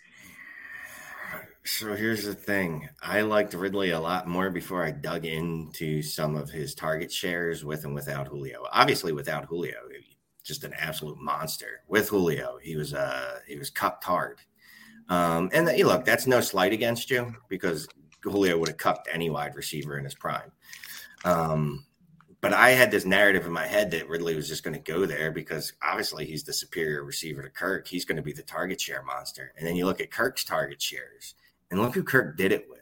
So here's the thing. I liked Ridley a lot more before I dug into some of his target shares with and without Julio. Obviously, without Julio, just an absolute monster. With Julio, he was uh he was cucked hard. Um, and the, look, that's no slight against you because Julio would have cucked any wide receiver in his prime. Um, but I had this narrative in my head that Ridley was just going to go there because obviously he's the superior receiver to Kirk. He's going to be the target share monster. And then you look at Kirk's target shares and look who Kirk did it with.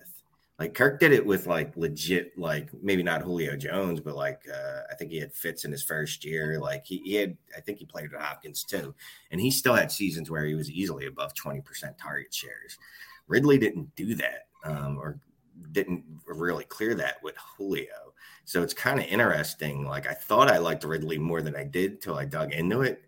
Like Kirk did it with like legit, like maybe not Julio Jones, but like uh, I think he had Fitz in his first year. Like he, he had, I think he played with Hopkins too, and he still had seasons where he was easily above twenty percent target shares. Ridley didn't do that, um, or didn't really clear that with Julio. So it's kind of interesting. Like I thought I liked Ridley more than I did till I dug into it.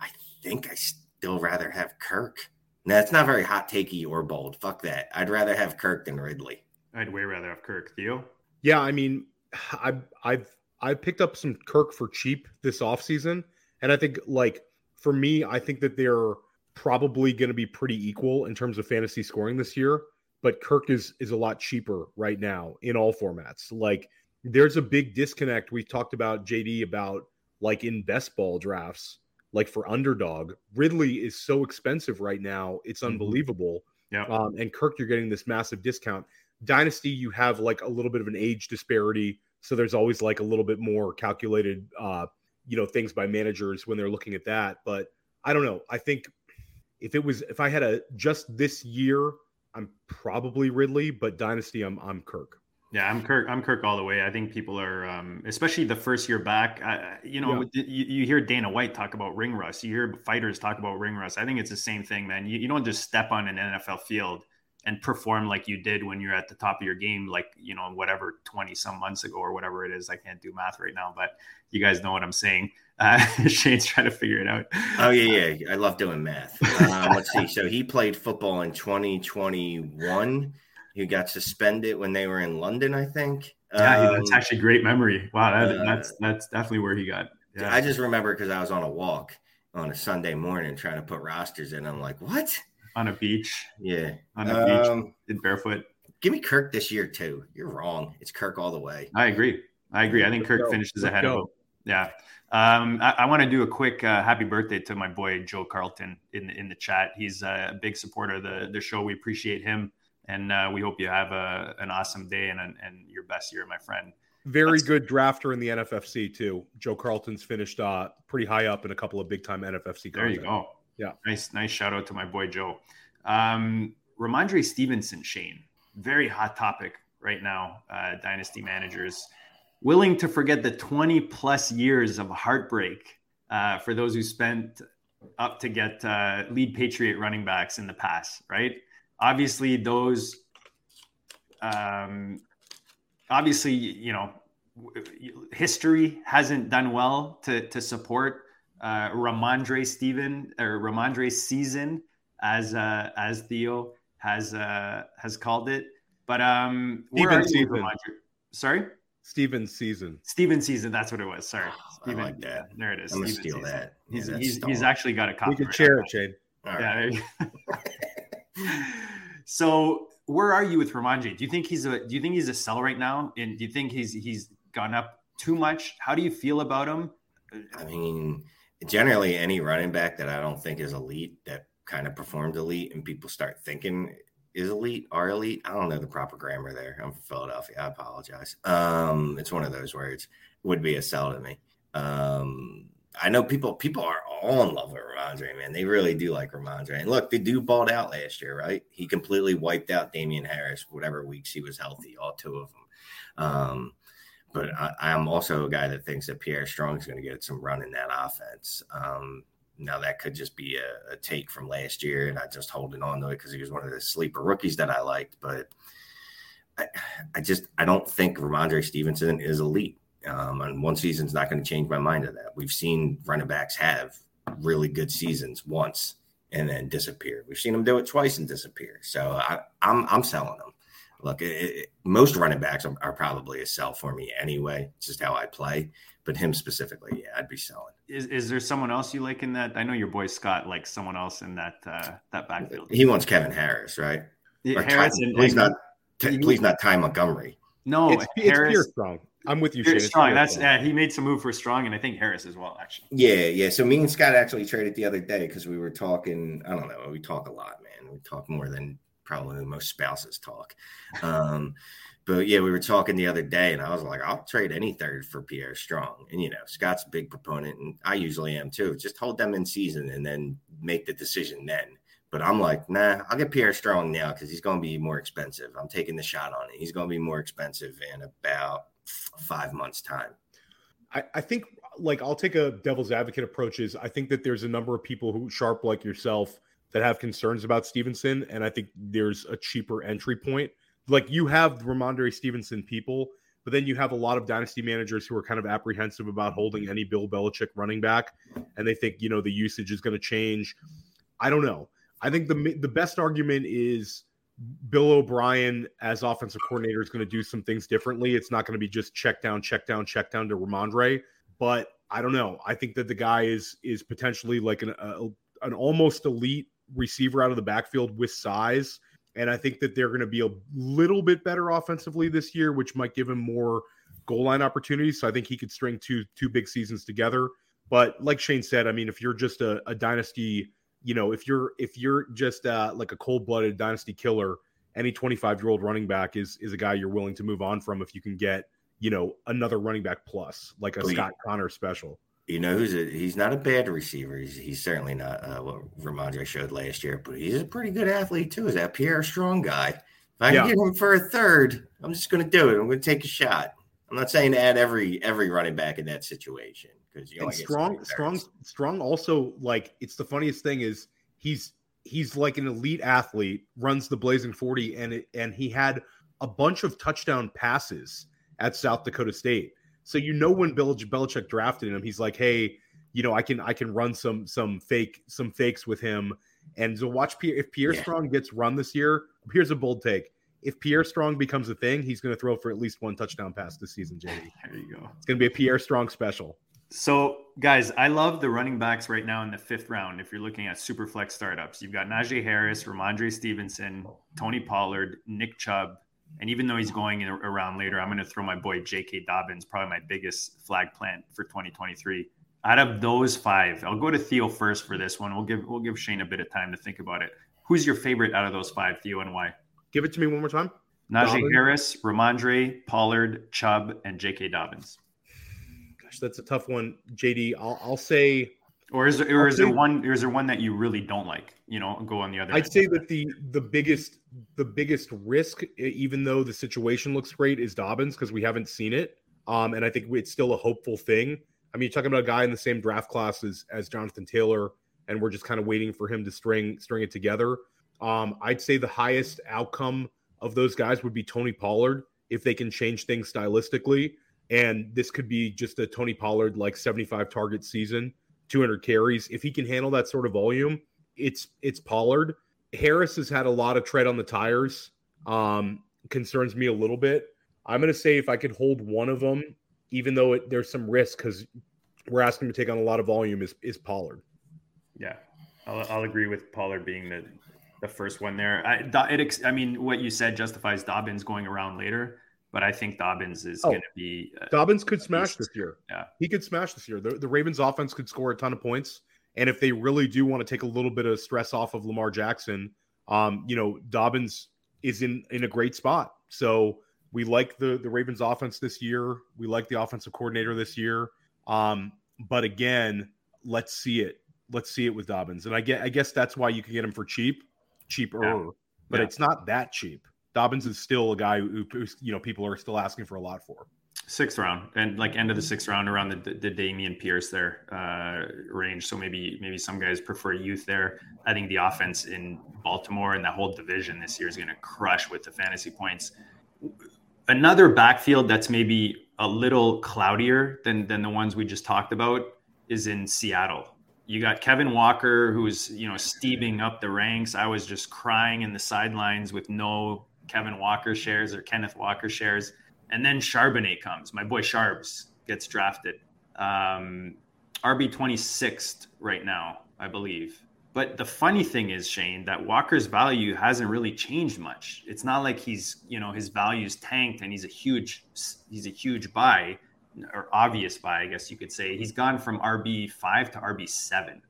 I think I still rather have Kirk. Now that's not very hot takey or bold. Fuck that. I'd rather have Kirk than Ridley. I'd way rather have Kirk. Theo? Yeah, I mean, I've I've I picked up some Kirk for cheap this offseason. And I think like for me, I think that they're probably going to be pretty equal in terms of fantasy scoring this year. But Kirk is is a lot cheaper right now in all formats. Like there's a big disconnect. We talked about JD about like in best ball drafts, like for underdog. Ridley is so expensive right now; it's mm-hmm. unbelievable. Yeah. Um, and Kirk, you're getting this massive discount. Dynasty, you have like a little bit of an age disparity, so there's always like a little bit more calculated, uh, you know, things by managers when they're looking at that. But I don't know. I think if it was if I had a just this year, I'm probably Ridley, but Dynasty, I'm I'm Kirk. Yeah, I'm Kirk. I'm Kirk all the way. I think people are, um, especially the first year back. I, you know, yeah. you, you, hear Dana White talk about ring rust. You hear fighters talk about ring rust. I think it's the same thing, man. You, you don't just step on an NFL field and perform like you did when you're at the top of your game, like you know, whatever twenty some months ago or whatever it is. I can't do math right now, but you guys know what I'm saying. Uh, Shane's trying to figure it out. Oh yeah, yeah. I love doing math. Um, let's see. So he played football in 2021 He got suspended when they were in London, I think. Yeah, Um, that's actually great memory. Wow, that, uh, that's that's definitely where he got. Yeah. I just remember because I was on a walk on a Sunday morning trying to put rosters in. I'm like, what? On a beach, Yeah. on a beach, Um, in barefoot. give me Kirk this year too. You're wrong. It's Kirk all the way. I agree. I agree. I think Let's Kirk go. finishes Let's ahead go. of him. Yeah. Um, I, I want to do a quick uh, happy birthday to my boy Joe Carlton in in the chat. He's a big supporter of the the show. We appreciate him, and uh, we hope you have a, an awesome day and and your best year, my friend. Very That's- good drafter in the NFFC too. Joe Carlton's finished uh, pretty high up in a couple of big time NFFC. There you go. Yeah. Nice, nice shout out to my boy Joe. Um, Rhamondre Stevenson, Shane, very hot topic right now. Uh, dynasty managers willing to forget the 20 plus years of heartbreak uh, for those who spent up to get uh, lead Patriot running backs in the past, right? Obviously, those, um, obviously, you know, history hasn't done well to to support uh, Rhamondre Steven or Rhamondre season as uh, as Theo has uh, has called it. But um, where Steven are you. Rhamondre? Sorry, Steven's season. Steven season. That's what it was. Sorry, I Steven. like that. There it is. I'm gonna Steven steal season. that. He's that's he's, he's actually got a copy. We can share it, Shane. Right. Yeah. so where are you with Rhamondre? Do you think he's a do you think he's a sell right now? And do you think he's he's gone up too much? How do you feel about him? I mean, generally, any running back that I don't think is elite that kind of performed elite and people start thinking is elite are elite. I don't know the proper grammar there. I'm from Philadelphia. I apologize. Um, it's one of those words would be a sell to me. Um, I know people people are all in love with Rhamondre, man. They really do like Rhamondre. And look, the dude balled out last year, right? He completely wiped out Damien Harris, whatever weeks he was healthy, all two of them. Um, but I, I'm also a guy that thinks that Pierre Strong is going to get some run in that offense. Um, now that could just be a, a take from last year, and I just holding on to it because he was one of the sleeper rookies that I liked. But I, I just I don't think Rhamondre Stevenson is elite. Um, and one season's not going to change my mind of that. We've seen running backs have really good seasons once and then disappear. We've seen them do it twice and disappear. So I, I'm I'm selling them. Look, it, it, most running backs are, are probably a sell for me anyway. It's just how I play. But him specifically, yeah, I'd be selling. Is, is there someone else you like in that? I know your boy Scott likes someone else in that uh, that backfield. He wants Kevin Harris, right? Or Harris Ty, and, please not, t- please not Ty Montgomery. no it's, it's Harris. Pierre Strong. I'm with you, Pierre Shane. Strong. That's Strong. yeah. He made some move for Strong, and I think Harris as well. Actually, Yeah, yeah. So me and Scott actually traded the other day because we were talking. I don't know. We talk a lot, man. We talk more than probably most spouses talk. Um, but yeah, we were talking the other day, and I was like, I'll trade any third for Pierre Strong. And you know, Scott's a big proponent, and I usually am too. Just hold them in season and then make the decision then. But I'm like, nah, I'll get Pierre Strong now because he's going to be more expensive. I'm taking the shot on it. He's going to be more expensive in about five months' time. I, I think like I'll take a devil's advocate approach is I think that there's a number of people who sharp like yourself that have concerns about Stevenson, and I think there's a cheaper entry point. Like you have Rhamondre Stevenson people, but then you have a lot of dynasty managers who are kind of apprehensive about holding any Bill Belichick running back, and they think you know the usage is going to change. I don't know. I think the the best argument is Bill O'Brien as offensive coordinator is going to do some things differently. It's not going to be just check down, check down, check down to Rhamondre. But I don't know. I think that the guy is is potentially like an a, an almost elite receiver out of the backfield with size, and I think that they're going to be a little bit better offensively this year, which might give him more goal line opportunities. So I think he could string two two big seasons together. But like Shane said, I mean, if you're just a, a dynasty you know, if you're if you're just uh, like a cold blooded dynasty killer, any 25 year old running back is is a guy you're willing to move on from if you can get you know another running back plus like a. Scott Connor special. You know, who's a, he's not a bad receiver. He's, he's certainly not uh, what Rhamondre showed last year, but he's a pretty good athlete too. Is that Pierre Strong guy? If I can Yeah. get him for a third, I'm just going to do it. I'm going to take a shot. I'm not saying to add every every running back in that situation because you only strong, strong, strong. Also, like it's the funniest thing is he's he's like an elite athlete, runs the blazing 40, and it, and he had a bunch of touchdown passes at South Dakota State. So you know when Bill Belichick drafted him, he's like, hey, you know, I can I can run some some fake some fakes with him. And so watch Pierre, if Pierre Yeah. Strong gets run this year. Here's a bold take: if Pierre Strong becomes a thing, he's going to throw for at least one touchdown pass this season, JD. There you go. It's going to be a Pierre Strong special. So, guys, I love the running backs right now in the fifth round. If you're looking at super flex startups, you've got Najee Harris, Rhamondre Stevenson, Tony Pollard, Nick Chubb, and even though he's going around later, I'm going to throw my boy J.K. Dobbins, probably my biggest flag plant for 2023. Out of those five, I'll go to Theo first for this one. We'll give we'll give Shane a bit of time to think about it. Who's your favorite out of those five, Theo, and why? Give it to me one more time. Najee Dobbins. Harris, Rhamondre, Pollard, Chubb, and J.K. Dobbins. Gosh, that's a tough one, JD. I'll, I'll say. Or is there, or is there one? Or is there one that you really don't like? You know, go on the other. I'd say that the the biggest the biggest risk, even though the situation looks great, is Dobbins because we haven't seen it. Um, and I think it's still a hopeful thing. I mean, you're talking about a guy in the same draft class as, as Jonathan Taylor, and we're just kind of waiting for him to string string it together. Um, I'd say the highest outcome of those guys would be Tony Pollard if they can change things stylistically. And this could be just a Tony Pollard like 75 target season, 200 carries. If he can handle that sort of volume, it's it's Pollard. Harris has had a lot of tread on the tires. Um, concerns me a little bit. I'm going to say if I could hold one of them, even though it, there's some risk because we're asking to take on a lot of volume, is is Pollard. Yeah, I'll, I'll agree with Pollard being the the first one there. I, it, I mean, what you said justifies Dobbins going around later, but I think Dobbins is oh, going to be. Uh, Dobbins could smash this year. Yeah, he could smash this year. The, the Ravens' offense could score a ton of points, and if they really do want to take a little bit of stress off of Lamar Jackson, um, you know, Dobbins is in in a great spot. So we like the the Ravens offense this year. We like the offensive coordinator this year. Um, but again, let's see it. Let's see it with Dobbins. And I get I guess that's why you can get him for cheap, cheaper, yeah. but yeah. it's not that cheap. Dobbins is still a guy who, who, you know people are still asking for a lot for. Sixth round and like end of the sixth round around the the Dameon Pierce there uh, range. So maybe maybe some guys prefer youth there. I think the offense in Baltimore and that whole division this year is going to crush with the fantasy points another backfield that's maybe a little cloudier than than the ones we just talked about is in Seattle. You got Kevin Walker, who's you know steaming up the ranks. I was just crying in the sidelines with no Kevin Walker shares or Kenneth Walker shares, and then Charbonnet comes. My boy Charbs gets drafted, um, RB twenty sixth right now, I believe. But the funny thing is, Shane, that Walker's value hasn't really changed much. It's not like he's, you know, his value's tanked and he's a huge, he's a huge buy or obvious buy, I guess you could say. He's gone from RB five to RB seven.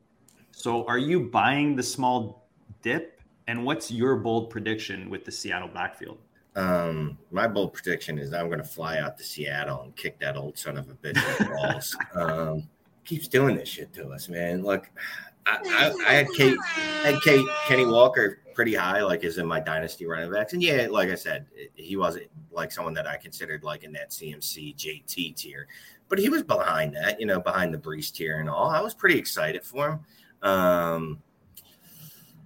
So, are you buying the small dip? And what's your bold prediction with the Seattle backfield? Um, my bold prediction is I'm going to fly out to Seattle and kick that old son of a bitch in the balls. Um, keeps doing this shit to us, man. Look, I, I, I, had Kate, had Kate Kenny Walker pretty high, like is in my dynasty running backs, and yeah, like I said, he wasn't like someone that I considered like in that CMC JT tier, but he was behind that, you know, behind the Breece tier and all. I was pretty excited for him. Um,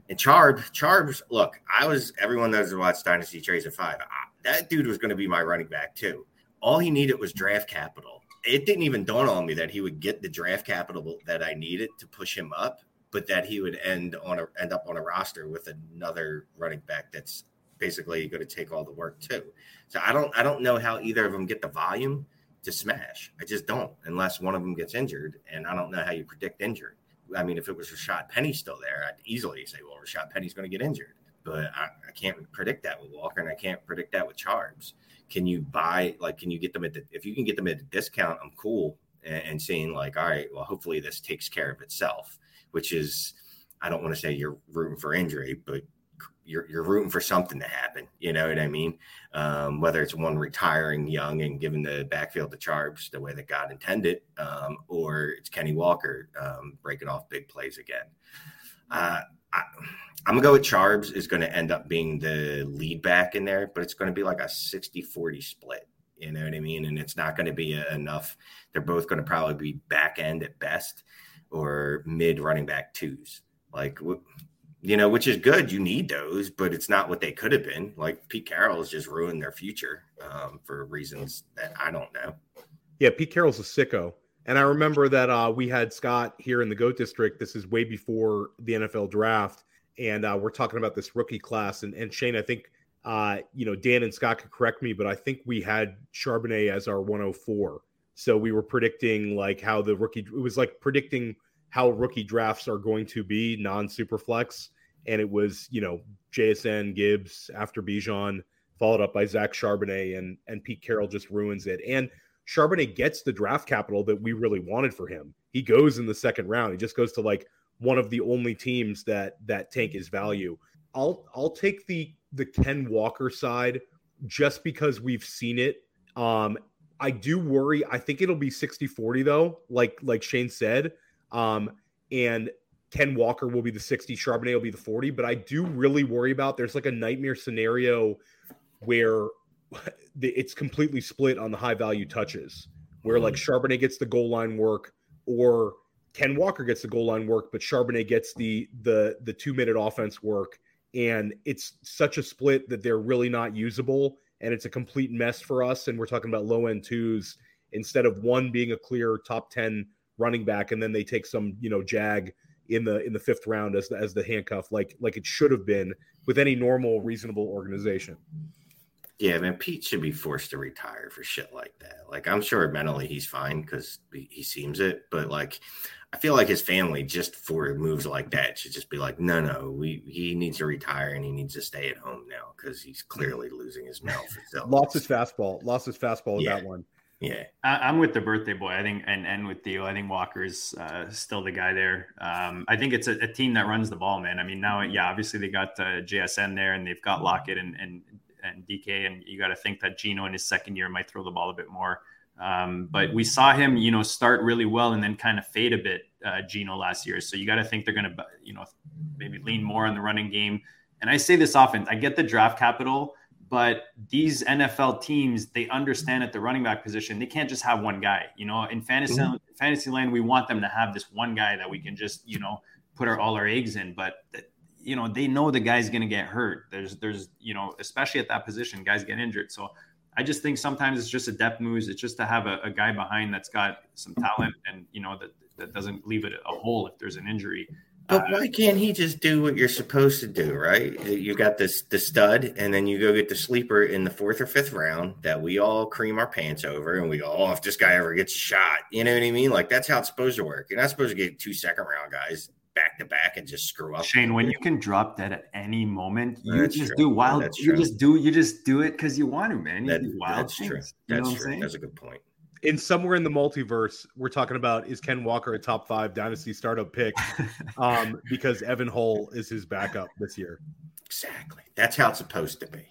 and Charb, Charbs, look, I was everyone knows to watch Dynasty Trades at five. I, that dude was going to be my running back too. All he needed was draft capital it didn't even dawn on me that he would get the draft capital that I needed to push him up, but that he would end on a end up on a roster with another running back that's basically going to take all the work too. So I don't I don't know how either of them get the volume to smash. I just don't unless one of them gets injured, and I don't know how you predict injury. I mean, if it was Rashad Penny still there, I'd easily say, well, Rashad Penny's going to get injured, but I, I can't predict that with Walker, and I can't predict that with Charbs can you buy like can you get them at the, if you can get them at a discount i'm cool and, and saying like all right well hopefully this takes care of itself which is i don't want to say you're rooting for injury but you're, you're rooting for something to happen you know what i mean um, whether it's one retiring young and giving the backfield the charge the way that god intended um, or it's kenny walker um, breaking off big plays again uh, I, I'm gonna go with Charbs is going to end up being the lead back in there, but it's going to be like a 60-40 split. You know what I mean? And it's not going to be enough. They're both going to probably be back end at best or mid running back twos. Like, you know, which is good. You need those, but it's not what they could have been. Like Pete Carroll has just ruined their future um, for reasons that I don't know. Yeah, Pete Carroll's a sicko. And I remember that uh, we had Scott here in the GOAT District. This is way before the NFL draft and uh, we're talking about this rookie class. And, and Shane, I think uh, you know, Dan and Scott could correct me, but I think we had Charbonnet as our 104. So we were predicting like how the rookie it was like predicting how rookie drafts are going to be non superflex. And it was, you know, JSN Gibbs after Bijan, followed up by Zach Charbonnet and and Pete Carroll just ruins it. And Charbonnet gets the draft capital that we really wanted for him. He goes in the second round. He just goes to like one of the only teams that that tank his value. I'll I'll take the the Ken Walker side just because we've seen it. Um, I do worry. I think it'll be 60-40 though, like like Shane said. Um, and Ken Walker will be the 60, Charbonnet will be the 40. But I do really worry about there's like a nightmare scenario where it's completely split on the high value touches, where like mm-hmm. Charbonnet gets the goal line work or Ken Walker gets the goal line work, but Charbonnet gets the the the two minute offense work, and it's such a split that they're really not usable, and it's a complete mess for us. And we're talking about low end twos instead of one being a clear top ten running back, and then they take some you know jag in the in the fifth round as the, as the handcuff, like like it should have been with any normal reasonable organization. Yeah, man, Pete should be forced to retire for shit like that. Like, I'm sure mentally he's fine because he seems it, but like, I feel like his family just for moves like that should just be like, no, no, we he needs to retire and he needs to stay at home now because he's clearly losing his mouth. lost his fastball, lost his fastball with yeah. that one. Yeah, I, am with the birthday boy. I think, and and with Theo, I think Walker's uh, still the guy there. Um, I think it's a, a, team that runs the ball, man. I mean, now, yeah, obviously they got uh, JSN there, and they've got Lockett and and and DK, and you got to think that Geno in his second year might throw the ball a bit more. Um, but we saw him, you know, start really well and then kind of fade a bit, uh, Geno last year. So you got to think they're going to, you know, maybe lean more on the running game. And I say this often: I get the draft capital, but these NFL teams they understand at the running back position they can't just have one guy. You know, in fantasy mm-hmm. fantasy land, we want them to have this one guy that we can just, you know, put our all our eggs in. But you know they know the guy's going to get hurt. There's there's you know especially at that position, guys get injured. So I just think sometimes it's just a depth moves. It's just to have a, a guy behind that's got some talent and you know that that doesn't leave it a hole if there's an injury. But uh, why can't he just do what you're supposed to do, right? You got this the stud, and then you go get the sleeper in the fourth or fifth round that we all cream our pants over, and we go, oh, if this guy ever gets a shot, you know what I mean? Like that's how it's supposed to work. You're not supposed to get two second round guys back to back and just screw up. Shane, when you can drop that at any moment, you that's just true. do wild. That's you true. just do you just do it because you want to, man. You that, wild that's things. true. That's true. That's a good point. In somewhere in the multiverse, we're talking about is Ken Walker a top five dynasty startup pick? um, because Evan Hull is his backup this year. Exactly. That's how it's supposed to be.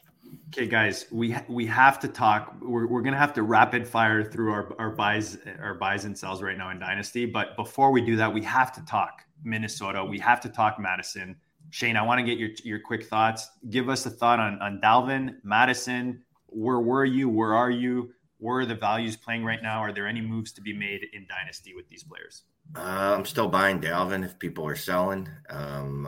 Okay, guys, we we have to talk. We're, we're gonna have to rapid fire through our, our buys our buys and sells right now in Dynasty. But before we do that, we have to talk Minnesota. We have to talk Mattison. Shane, I want to get your your quick thoughts. Give us a thought on on Dalvin, Mattison. Where were you? Where are you? Where are the values playing right now? Are there any moves to be made in Dynasty with these players? Uh, I'm still buying Dalvin if people are selling. Um,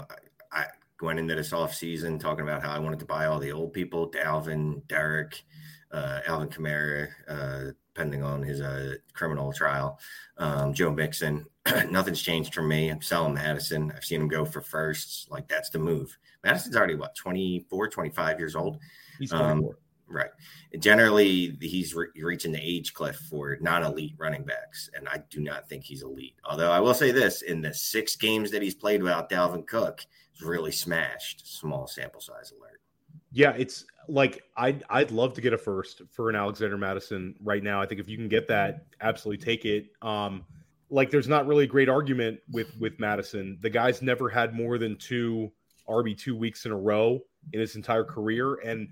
I went into this off season talking about how I wanted to buy all the old people: Dalvin, Derrick, uh, Alvin Kamara, uh, depending on his uh, criminal trial. Um, Joe Mixon, nothing's changed for me. I'm selling Mattison. I've seen him go for firsts. Like that's the move. Mattison's already what 24, 25 years old. He's um, right. Generally, he's re- reaching the age cliff for non-elite running backs, and I do not think he's elite. Although I will say this: in the six games that he's played without Dalvin Cook, he's really smashed. Small sample size alert. Yeah, it's like I'd I'd love to get a first for an Alexander Mattison right now. I think if you can get that, absolutely take it. Um, like there's not really a great argument with with Mattison. The guy's never had more than two RB two weeks in a row in his entire career, and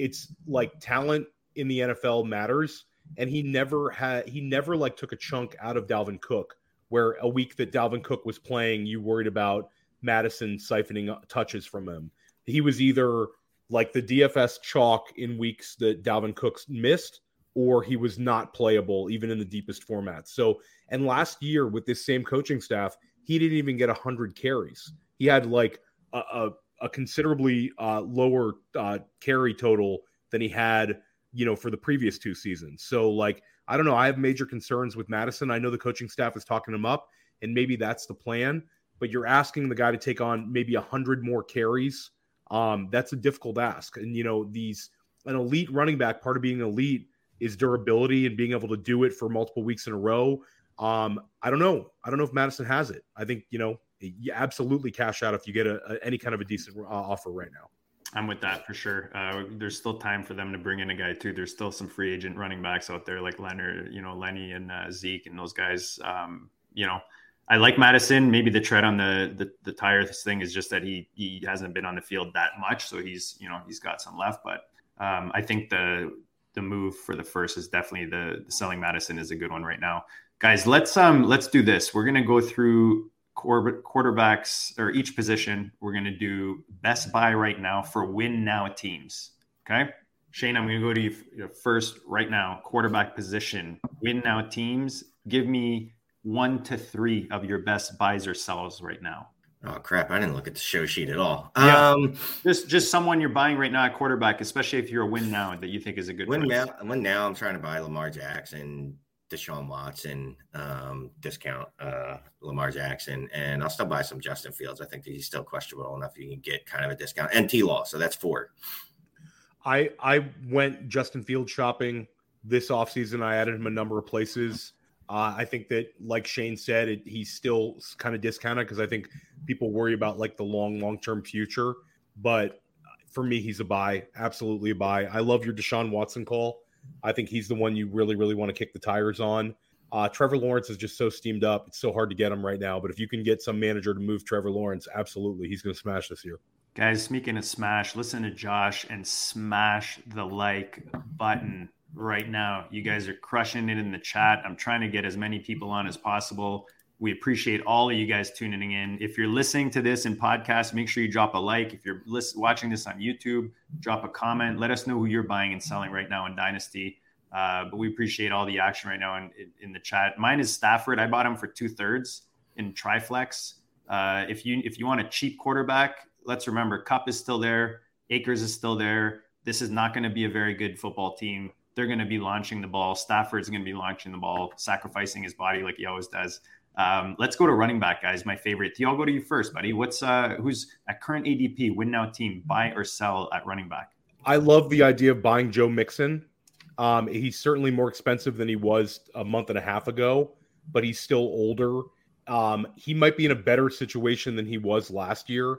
it's like talent in the NFL matters. And he never had he never like took a chunk out of Dalvin Cook, where a week that Dalvin Cook was playing, you worried about Mattison siphoning touches from him. He was either like the DFS chalk in weeks that Dalvin Cooks missed, or he was not playable even in the deepest formats. So, and last year with this same coaching staff, he didn't even get 100 carries. He had like a, a, a considerably uh, lower uh, carry total than he had, you know, for the previous two seasons. So, like, I don't know. I have major concerns with Mattison. I know the coaching staff is talking him up, and maybe that's the plan. But you're asking the guy to take on maybe a 100 more carries Um, that's a difficult ask. And, you know, these, an elite running back, part of being elite is durability and being able to do it for multiple weeks in a row. Um, I don't know. I don't know if Mattison has it. I think, you know, you absolutely cash out if you get a, a any kind of a decent uh, offer right now. I'm with that for sure. Uh, there's still time for them to bring in a guy too. There's still some free agent running backs out there like Leonard, you know, Lenny and uh, Zeke and those guys. Um, you know, I like Mattison. Maybe the tread on the, the the tire thing is just that he he hasn't been on the field that much, so he's you know he's got some left. But um, I think the the move for the first is definitely the, the selling Mattison is a good one right now, guys. Let's um let's do this. We're gonna go through quarterbacks or each position. We're going to do best buy right now for win now teams. Okay. Shane, I'm going to go to you first right now. Quarterback position, win now teams. Give me one to three of your best buys or sells right now. Oh crap! I didn't look at the show sheet at all. Yeah. Um, just just someone you're buying right now at quarterback, especially if you're a win now that you think is a good win now. Win now. I'm trying to buy Lamar Jackson, Deshaun Watson um, discount uh, Lamar Jackson, and I'll still buy some Justin Fields. I think he's still questionable enough you can get kind of a discount and T Law. So that's four. I I went Justin Fields shopping this offseason. I added him a number of places. Uh, I think that, like Shane said, it, he's still kind of discounted because I think people worry about like the long long term future. But for me, he's a buy, absolutely a buy. I love your Deshaun Watson call. I think he's the one you really, really want to kick the tires on. Uh, Trevor Lawrence is just so steamed up. It's so hard to get him right now. But if you can get some manager to move Trevor Lawrence, absolutely, he's going to smash this year. Guys, speaking of smash, listen to Josh and smash the like button right now. You guys are crushing it in the chat. I'm trying to get as many people on as possible. We appreciate all of you guys tuning in. If you're listening to this in podcast, make sure you drop a like. If you're watching this on YouTube, drop a comment. Let us know who you're buying and selling right now in Dynasty. Uh, but we appreciate all the action right now in, in, the chat. Mine is Stafford. I bought him for two thirds in Triflex. Uh, if you if you want a cheap quarterback, let's remember Kupp is still there, Akers is still there. This is not going to be a very good football team. They're going to be launching the ball. Stafford's going to be launching the ball, sacrificing his body like he always does. Um, let's go to running back, guys. My favorite. Theo, I'll go to you first, buddy. What's uh, who's at current ADP win now team buy or sell at running back? I love the idea of buying Joe Mixon. Um, he's certainly more expensive than he was a month and a half ago, but he's still older. Um, he might be in a better situation than he was last year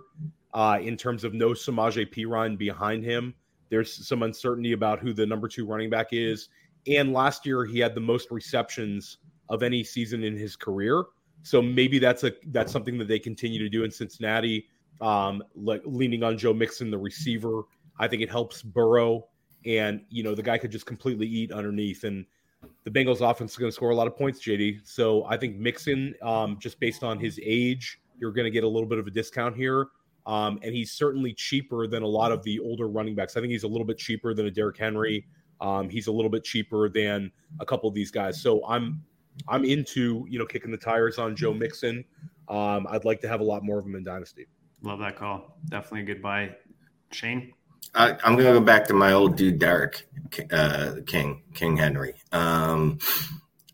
uh, in terms of no Samaje Perine behind him. There's some uncertainty about who the number two running back is. And last year, he had the most receptions of any season in his career. So maybe that's a that's something that they continue to do in Cincinnati. Um, like leaning on Joe Mixon, the receiver. I think it helps Burrow, and you know the guy could just completely eat underneath. And the Bengals offense is going to score a lot of points, JD. So I think Mixon, um, just based on his age, you're going to get a little bit of a discount here. Um, and he's certainly cheaper than a lot of the older running backs. I think he's a little bit cheaper than a Derrick Henry. Um, he's a little bit cheaper than a couple of these guys. So I'm I'm into you know kicking the tires on Joe Mixon. Um, I'd like to have a lot more of them in Dynasty. Love that call. Definitely a good buy. Shane. I, am gonna go back to my old dude Derrick uh, King King Henry. Um,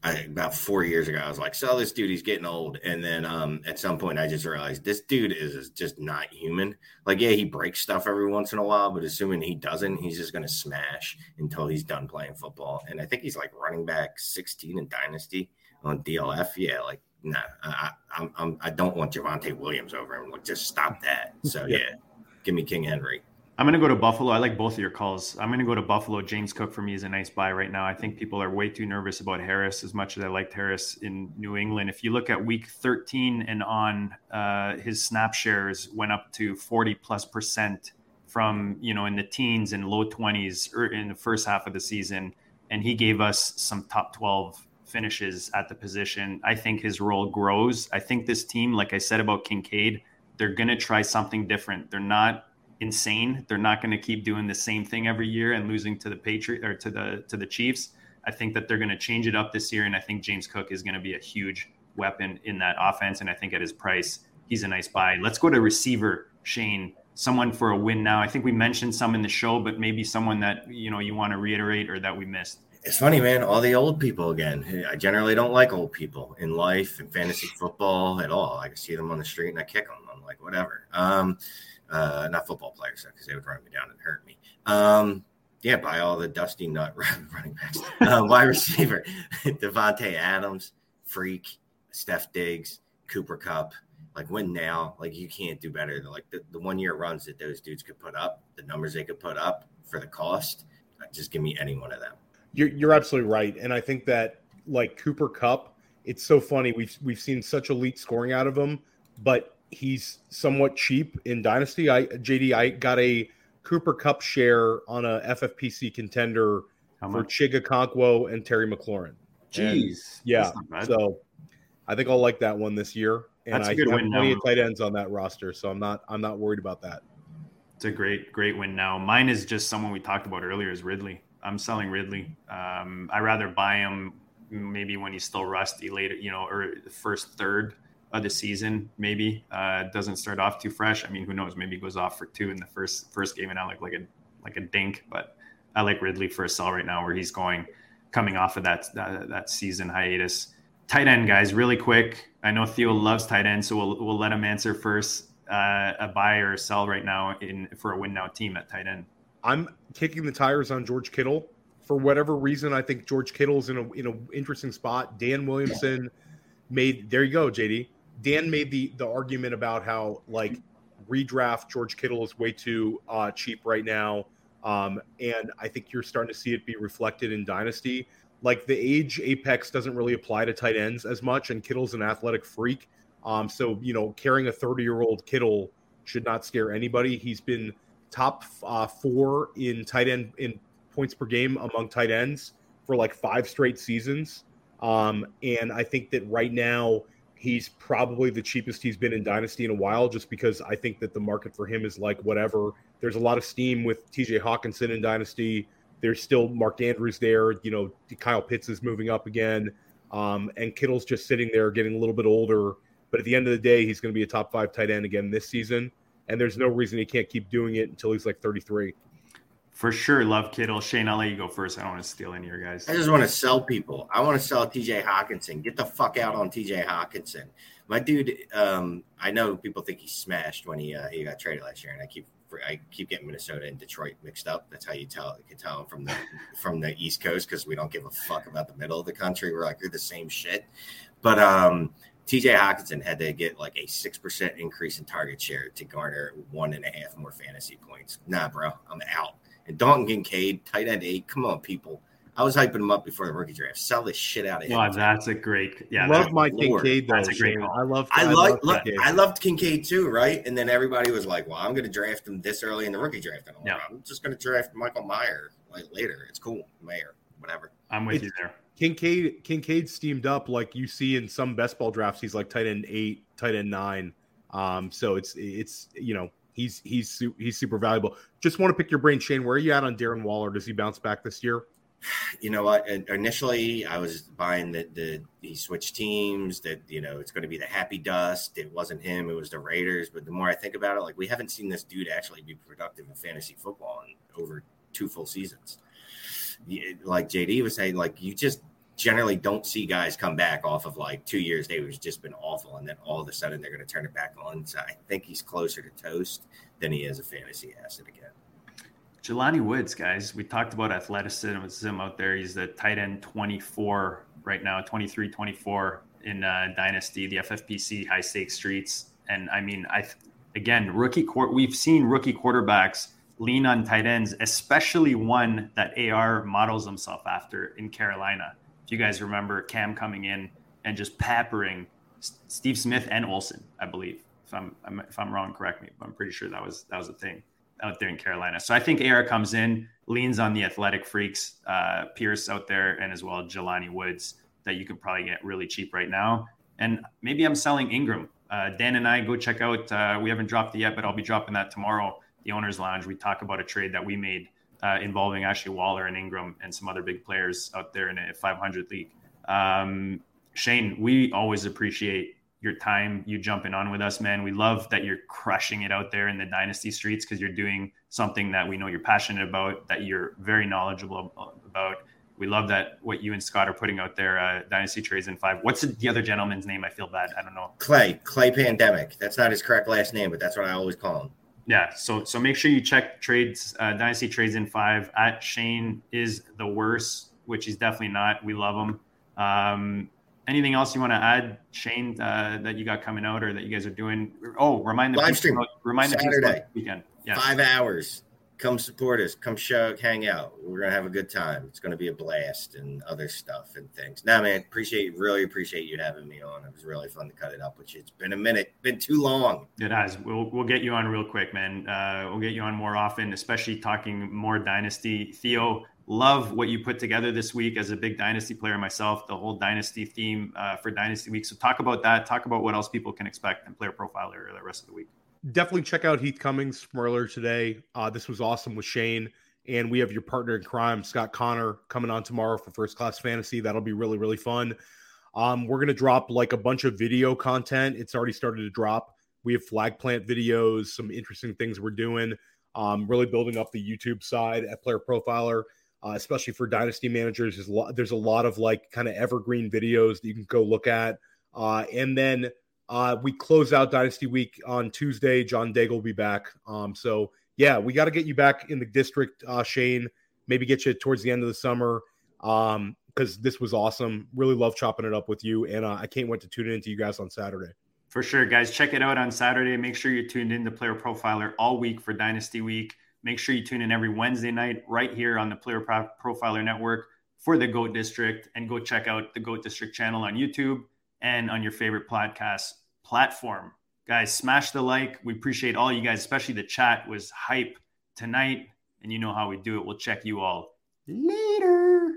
I, about four years ago, I was like, "Sell this dude. He's getting old." And then um, at some point, I just realized this dude is, is just not human. Like, yeah, he breaks stuff every once in a while, but assuming he doesn't, he's just gonna smash until he's done playing football. And I think he's like running back 16 in Dynasty on DLF. Yeah, like, nah, I, I'm, I'm I don't want Javonte Williams over him. Like, just stop that. So yeah, give me King Henry. I'm going to go to Buffalo. I like both of your calls. I'm going to go to Buffalo. James Cook for me is a nice buy right now. I think people are way too nervous about Harris as much as I liked Harris in New England. If you look at week 13 and on, uh, his snap shares went up to 40 plus percent from, you know, in the teens and low 20s or er, in the first half of the season. And he gave us some top 12 finishes at the position. I think his role grows. I think this team, like I said about Kincaid, they're going to try something different. They're not insane. They're not going to keep doing the same thing every year and losing to the Patriot or to the to the Chiefs. I think that they're going to change it up this year, and I think James Cook is going to be a huge weapon in that offense. And I think at his price, he's a nice buy. Let's go to receiver, Shane. Someone for a win now. I think we mentioned some in the show, but maybe someone that you know you want to reiterate or that we missed. It's funny, man. All the old people again. I generally don't like old people in life and fantasy football at all. I see them on the street and I kick them. I'm like, whatever. Um, Uh, not football players because they would run me down and hurt me. Um, yeah, buy all the dusty nut running backs. Uh, wide receiver, Davante Adams, Freak, Steph Diggs, Cooper Kupp. Like when now. Like you can't do better than like the, the one year runs that those dudes could put up, the numbers they could put up for the cost. Just give me any one of them. You're, you're absolutely right, and I think that like Cooper Cup, it's so funny. We've we've seen such elite scoring out of him, but he's somewhat cheap in Dynasty. I JD, I got a Cooper Kupp share on a FFPC contender for Chig Okonkwo and Terry McLaurin. Jeez, and, yeah. So I think I'll like that one this year, and That's I have plenty of tight ends on that roster, so I'm not I'm not worried about that. It's a great great win now. Mine is just someone we talked about earlier is Ridley. I'm selling Ridley. Um, I rather buy him maybe when he's still rusty later, you know, or the first third of the season. Maybe uh, doesn't start off too fresh. I mean, who knows? Maybe goes off for two in the first first game and I like like a like a dink. But I like Ridley for a sell right now, where he's going coming off of that that, that season hiatus. Tight end guys, really quick. I know Theo loves tight end, so we'll we'll let him answer first. Uh, a buy or sell right now in for a win now team at tight end. I'm kicking the tires on George Kittle for whatever reason. I think George Kittle's in a in an interesting spot. Dan Williamson made there you go, JD. Dan made the the argument about how like redraft George Kittle is way too uh, cheap right now, um, and I think you're starting to see it be reflected in Dynasty. Like the age apex doesn't really apply to tight ends as much, and Kittle's an athletic freak. Um, so you know, carrying a 30 year old Kittle should not scare anybody. He's been top uh, four in tight end in points per game among tight ends for like five straight seasons. Um, and I think that right now he's probably the cheapest he's been in Dynasty in a while, just because I think that the market for him is like whatever. There's a lot of steam with TJ Hockenson in Dynasty. There's still Mark Andrews there. You know, Kyle Pitts is moving up again. Um, and Kittle's just sitting there getting a little bit older. But at the end of the day, he's going to be a top five tight end again this season. And there's no reason he can't keep doing it until he's like 33. For sure, love Kittle. Shane, I'll let you go first. I don't want to steal any of your guys. I just want to sell people. I want to sell TJ Hockenson. Get the fuck out on TJ Hockenson. My dude, um, I know people think he smashed when he uh, he got traded last year, and I keep I keep getting Minnesota and Detroit mixed up. That's how you tell you can tell from the from the East Coast because we don't give a fuck about the middle of the country. We're like we're the same shit. But um, TJ Hockenson had to get like a six percent increase in target share to garner one and a half more fantasy points. Nah, bro, I'm out. And Dalton Kincaid, tight end eight. Come on, people. I was hyping him up before the rookie draft. Sell this shit out of him. Wow, that's a great. Yeah, love my Lord. Kincaid. Though, that's a great call. I love. I, I love. Love I loved Kincaid too, right? And then everybody was like, "Well, I'm going to draft him this early in the rookie draft." And I'm, yeah. I'm just going to draft Michael Mayer like later. It's cool, Mayer, whatever. I'm with it's, you there. Kincaid Kincaid steamed up like you see in some best ball drafts. He's like tight end eight, tight end nine. Um, so it's it's you know he's he's he's super valuable. Just want to pick your brain, Shane. Where are you at on Darren Waller? Does he bounce back this year? You know what? Initially, I was buying the the he switched teams. That you know it's going to be the happy dust. It wasn't him. It was the Raiders. But the more I think about it, like we haven't seen this dude actually be productive in fantasy football in over two full seasons like JD was saying, like you just generally don't see guys come back off of like two years. They've just been awful, and then all of a sudden they're going to turn it back on. So I think he's closer to toast than he is a fantasy asset again. Jelani Woods, guys, we talked about athleticism out there. He's the tight end 24 right now, 23, 24 in uh, Dynasty, the FFPC high stakes streets. And I mean, I again, rookie court. We've seen rookie quarterbacks lean on tight ends, especially one that AR models himself after in Carolina. If you guys remember Cam coming in and just peppering Steve Smith and Olsen, I believe. If I'm, if I'm wrong, correct me. But I'm pretty sure that was that was a thing out there in Carolina. So I think AR comes in, leans on the athletic freaks, uh, Pierce out there, and as well Jelani Woods that you could probably get really cheap right now. And maybe I'm selling Ingram. Uh, Dan and I go check out. Uh, we haven't dropped it yet, but I'll be dropping that tomorrow the owners lounge, we talk about a trade that we made uh, involving Ashley Waller and Ingram and some other big players out there in a 500 league. Um, Shane, we always appreciate your time, you jumping on with us, man. We love that you're crushing it out there in the dynasty streets because you're doing something that we know you're passionate about, that you're very knowledgeable about. We love that what you and Scott are putting out there, uh, Dynasty Trades in Five. What's the other gentleman's name? I feel bad. I don't know. Clay, Clay Pandemic. That's not his correct last name, but that's what I always call him. Yeah, so so make sure you check trades, uh, Dynasty Trades in five at Shane is the worst, which he's definitely not. We love him. Um, anything else you want to add, Shane, uh, that you got coming out or that you guys are doing? Oh, remind the live stream. Remind Saturday the weekend. Yes. Five hours come support us, come show, hang out. We're gonna have a good time. It's gonna be a blast and other stuff and things. Now, man, appreciate really appreciate you having me on. It was really fun to cut it up with you. It's been a minute, been too long. It has. We'll we'll get you on real quick, man. Uh, we'll get you on more often, especially talking more dynasty. Theo, love what you put together this week as a big dynasty player myself. The whole dynasty theme uh, for Dynasty Week. So talk about that. Talk about what else people can expect in Player Profiler the rest of the week definitely check out Heath Cummings from earlier today. Uh, this was awesome with Shane. And we have your partner in crime, Scott Connor, coming on tomorrow for First Class Fantasy. That'll be really, really fun. Um, we're going to drop like a bunch of video content. It's already started to drop. We have flag plant videos, some interesting things we're doing. Um, really building up the YouTube side at Player Profiler, uh, especially for dynasty managers. There's a, lot, there's a lot of like kind of evergreen videos that you can go look at. Uh, and then uh, we close out Dynasty Week on Tuesday. John Daigle will be back. Um, so yeah, we got to get you back in the district, uh, Shane. Maybe get you towards the end of the summer because um, this was awesome. Really love chopping it up with you, and uh, I can't wait to tune in to you guys on Saturday. For sure, guys, check it out on Saturday. Make sure you're tuned in to Player Profiler all week for Dynasty Week. Make sure you tune in every Wednesday night right here on the Player Profiler Network for the Goat District, and go check out the Goat District channel on YouTube and on your favorite podcast platform. Guys, smash the like. We appreciate all you guys, especially the chat was hype tonight. And you know how we do it. We'll check you all later.